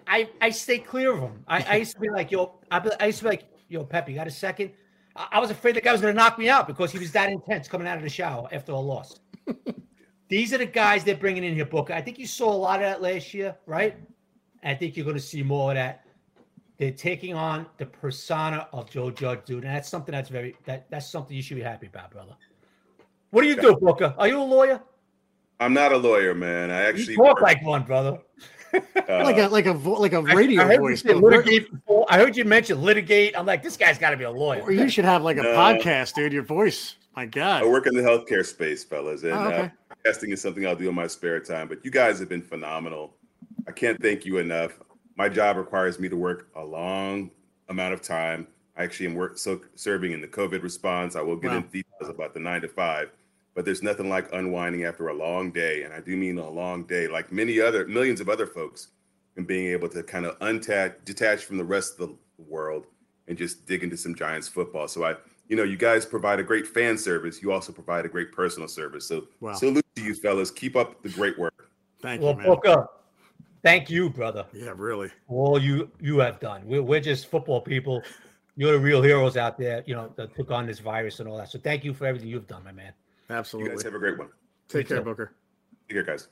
I I stay clear of him. I, I used to be like, yo, I, I used to be like, yo, Pep, you got a second? I, I was afraid the guy was going to knock me out because he was that intense coming out of the shower after a loss. These are the guys they're bringing in here, Booker. I think you saw a lot of that last year, right? And I think you're going to see more of that. They're taking on the persona of Joe Judge, dude, and that's something that's very that that's something you should be happy about, brother. What do you do, Booker? Are you a lawyer? I'm not a lawyer, man. I actually You talk work, like one, brother. Uh, like a like a vo- like a radio I, heard voice. You say but we're- litigate before. I heard you mention litigate. I'm like, this guy's got to be a lawyer. Or you should have like a No. podcast, dude. Your voice, my God. I work in the healthcare space, fellas, and Oh, okay. uh, testing is something I'll do in my spare time. But you guys have been phenomenal. I can't thank you enough. My job requires me to work a long amount of time. I actually am work so serving in the COVID response. I will get Wow. into details about the nine to five, but there's nothing like unwinding after a long day, and I do mean a long day, like many other millions of other folks, and being able to kind of untach, detach from the rest of the world and just dig into some Giants football. So I, you know, you guys provide a great fan service. You also provide a great personal service. So Wow. salute to you fellas. Keep up the great work. Thank well, you, man. Booker, thank you, brother. Yeah, really. all you you have done. We're, we're just football people. You're the real heroes out there, you know, that took on this virus and all that. So thank you for everything you've done, my man. You Absolutely. guys have a great one. Take You care, too. Booker. Take care, guys.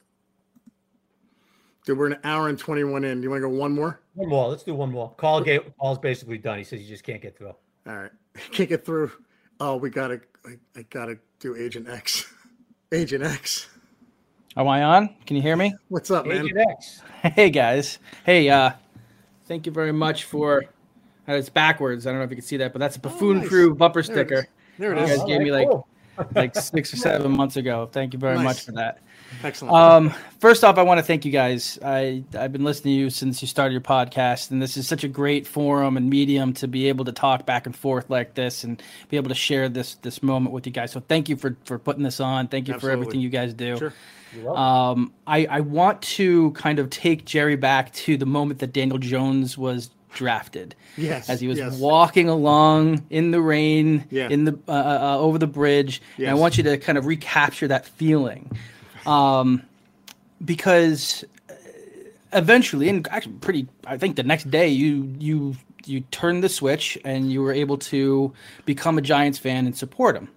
Dude, we're an hour and 21 in. Do you want to go one more? One more. Let's do one more. Call gave, Paul's basically done. He says you just can't get through. All right. Can't get through. Oh, we gotta I, I gotta do Agent X. Agent X. Am I on? Can you hear me? What's up, man? Agent X. Hey guys. Hey, uh thank you very much for Uh, It's backwards. I don't know if you can see that, but that's a buffoon Oh, nice. crew bumper There it is. sticker. There it you is. guys gave me Alright, like cool. Like six or seven months ago. Thank you very Nice. much for that. Excellent. Um, first off, I want to thank you guys. I I've been listening to you since you started your podcast, and this is such a great forum and medium to be able to talk back and forth like this and be able to share this this moment with you guys. So thank you for for putting this on. Thank you for everything you guys do. Sure. Um, I I want to kind of take Jerry back to the moment that Daniel Jones was drafted. Yes, as he was yes. walking along in the rain, Yeah. in the uh, uh, over the bridge. And I want you to kind of recapture that feeling, um, because uh, eventually, and actually, pretty, I think the next day, you you you turned the switch and you were able to become a Giants fan and support him.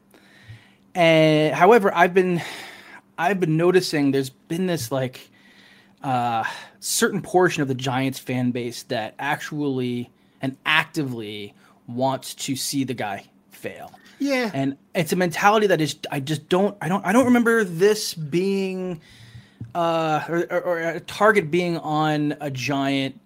And however, I've been I've been noticing there's been this like uh, certain portion of the Giants fan base that actually and actively wants to see the guy fail. Yeah. And it's a mentality that is I just don't I don't I don't remember this being uh or, or, or a target being on a giant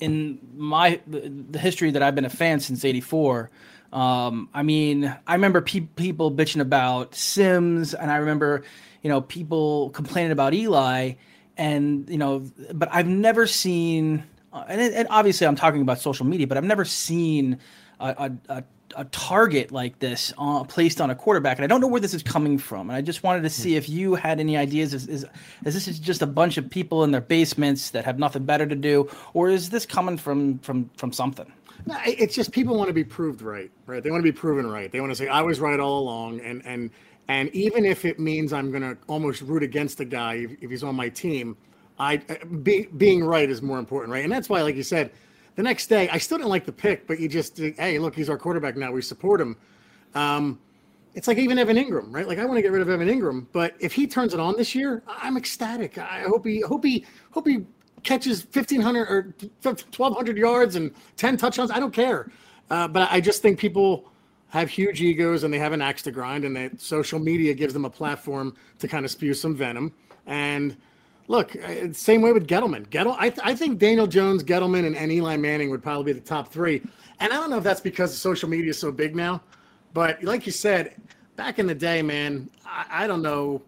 in my the, history that I've been a fan since 84 um I mean I remember pe- people bitching about Simms and I remember you know people complaining about Eli and you know but I've never seen uh, and, it- and obviously I'm talking about social media but I've never seen a, a, a a target like this uh, placed on a quarterback, and I don't know where this is coming from. And I just wanted to see if you had any ideas. Is, is, is this is just a bunch of people in their basements that have nothing better to do, or is this coming from from from something? No, it's just people want to be proved right, right? They want to be proven right. They want to say I was right all along, and and and even if it means I'm going to almost root against the guy if, if he's on my team, I be, being right is more important, right? And that's why, like you said, the next day I still didn't like the pick, but you just hey, look, he's our quarterback now. We support him. Um, it's like even Evan Engram, right? Like I want to get rid of Evan Engram, but if he turns it on this year, I'm ecstatic. I hope he hope he hope he catches 1500 or 1200 yards and 10 touchdowns. I don't care. Uh, but I just think people have huge egos and they have an axe to grind and that social media gives them a platform to kind of spew some venom. And look, uh, same way with Gettleman. Gettle, I, I think Daniel Jones, Gettleman, and, and Eli Manning would probably be the top three. And I don't know if that's because social media is so big now, but like you said, back in the day, man, I, I don't know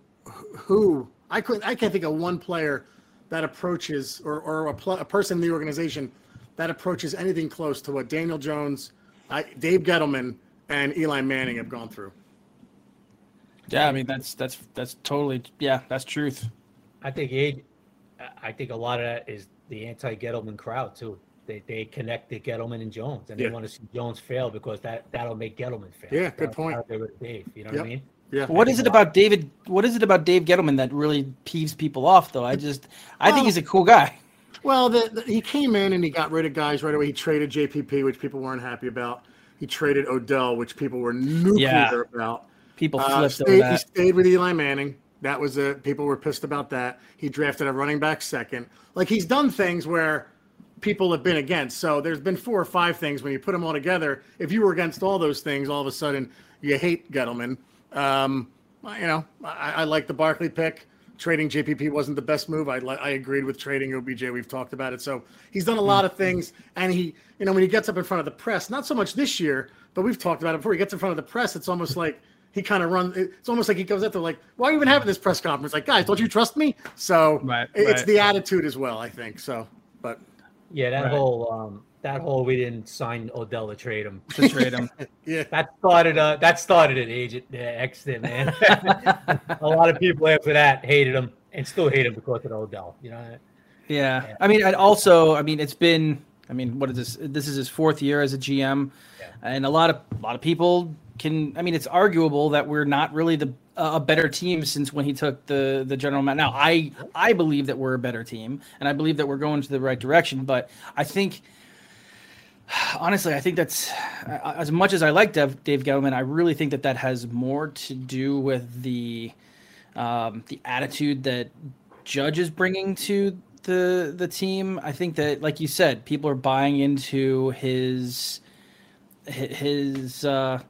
who I couldn't. I can't think of one player that approaches or, or a, pl- a person in the organization that approaches anything close to what Daniel Jones, I, Dave Gettleman, and Eli Manning have gone through. Yeah, I mean that's that's that's totally yeah, that's truth. I think Aid, I think a lot of that is the anti-Gettleman crowd too. They they connect to Gettleman and Jones, and Yeah. they want to see Jones fail because that that'll make Gettleman fail. Yeah, good That's point. how they Dave. You know what I mean? Yeah. What is it about David? What is it about Dave Gettleman that really peeves people off? Though I just I think he's a cool guy. Well, the, the, he came in and he got rid of guys right away. He traded JPP, which people weren't happy about. He traded Odell, which people were nuclear Yeah. about. People Uh, flipped over stayed, he stayed with Eli Manning. That was a people were pissed about that. He drafted a running back second. Like he's done things where people have been against. So there's been four or five things when you put them all together. If you were against all those things, all of a sudden you hate Gettleman. Um, you know, I, I like the Barkley pick. Trading JPP wasn't the best move. I I agreed with trading OBJ. We've talked about it. So he's done a lot of things, and he, you know, when he gets up in front of the press, not so much this year, but we've talked about it before. He gets in front of the press, it's almost like he kind of runs. It's almost like he goes up there like, "Why are you even having this press conference?" Like, guys, don't you trust me? So Right, it's right. the attitude as well, I think. So, but Yeah, that Right. whole um, that whole we didn't sign Odell to trade him. To trade him. yeah, That started uh that started an agent uh, exit, man. a lot of people after that hated him and still hate him because of Odell. You know, Yeah. I mean, and also, I mean, it's been, I mean, what is this? This is his fourth year as a GM, and a lot of a lot of people can. I mean, it's arguable that we're not really the a better team since when he took the the general man. Now, I I believe that we're a better team, and I believe that we're going to the right direction. But I think. Honestly, I think that's uh, as much as I like Dave, Dave Gettleman. I really think that that has more to do with the um, the attitude that Judge is bringing to the the team. I think that, like you said, people are buying into his his uh,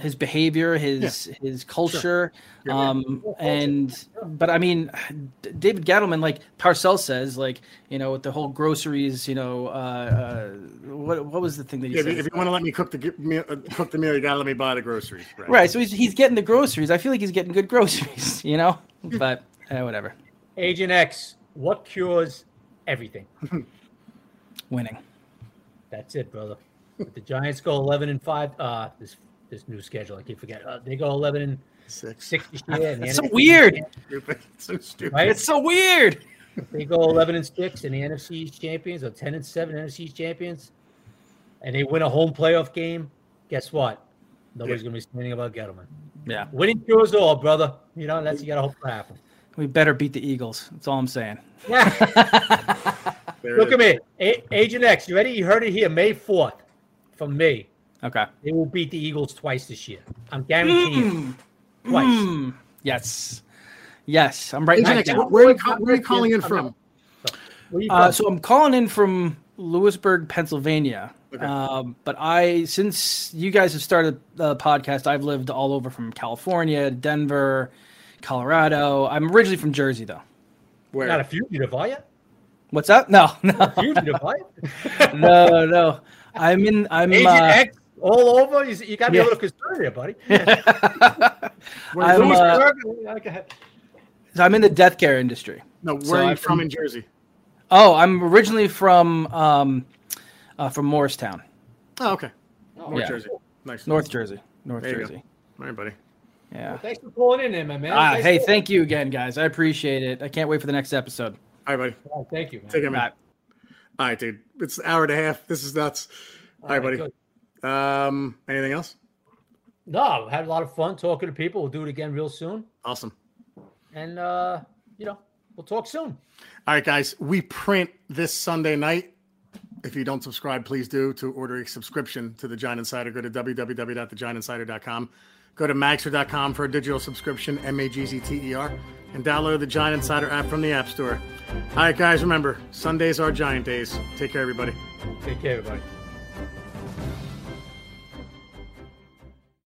his behavior, his his culture, um, and but I mean, D- David Gettleman, like Parcells says, like you know, with the whole groceries, you know, uh, uh, what what was the thing that he Yeah, if, said? you- if you want to let me cook the meal, uh, cook the meal, you gotta let me buy the groceries. Right. Right, so he's he's getting the groceries. I feel like he's getting good groceries, you know. But uh, whatever, Agent X, what cures everything? winning. That's it, brother. If the Giants go 11 and 5, uh, this this new schedule, I keep forgetting. Uh, they go 11 and Six. 6 this year. and the That's so weird. Stupid. So stupid. Right? It's so weird. They go 11 and 6 and the NFC's champions or 10 and 7 NFC's champions and they win a home playoff game, guess what? Nobody's going to be complaining about Gettleman. Yeah, Winning cures all, brother. You know, that's you got to hope for happen. we better beat the Eagles. That's all I'm saying. Yeah. Look it at me. A- Agent X, you ready? You heard it here May 4th from me. Okay. They will beat the Eagles twice this year. I'm guaranteeing it. Twice. Mm, yes, yes. I'm writing Agent that X, down. where, are you, where are you calling in from? Uh, so I'm calling in from Lewisburg, Pennsylvania. Okay. Um, but I, since you guys have started the podcast, I've lived all over from California, Denver, Colorado. I'm originally from Jersey, though. Where? Not a fugitive, are you? What's up? No, no, Fugitive, are you? no, no. I'm in. I'm. Agent Uh, X all over. You, you got to be Yeah. a little concerned here, buddy. I'm, uh, Lewisburg, so I'm in the death care industry. no, where So are you I'm from from- in Jersey? Oh, I'm originally from um, uh, from Morristown, Oh, okay. North Yeah. Jersey. Nice. North Jersey, North There. Jersey. All right, buddy. Yeah. Thanks for calling in there, my man. Ah, Nice hey, call. thank you again, guys. I appreciate it. I can't wait for the next episode. All right, buddy. Oh, thank you, man. Take care, man. Bye. All right, dude. It's an hour and a half. This is nuts. All right, buddy. good. Um, anything else? No, had a lot of fun talking to people. We'll do it again real soon. Awesome. And, uh, you know, we'll talk soon. All right, guys. We print this Sunday night. If you don't subscribe, please do to order a subscription to the Giant Insider. Go to www.thegiantinsider.com. Go to magzter.com for a digital subscription, M A G Z T E R, and download the Giant Insider app from the App Store. All right, guys. Remember, Sundays are Giant days. Take care, everybody. Take care, everybody.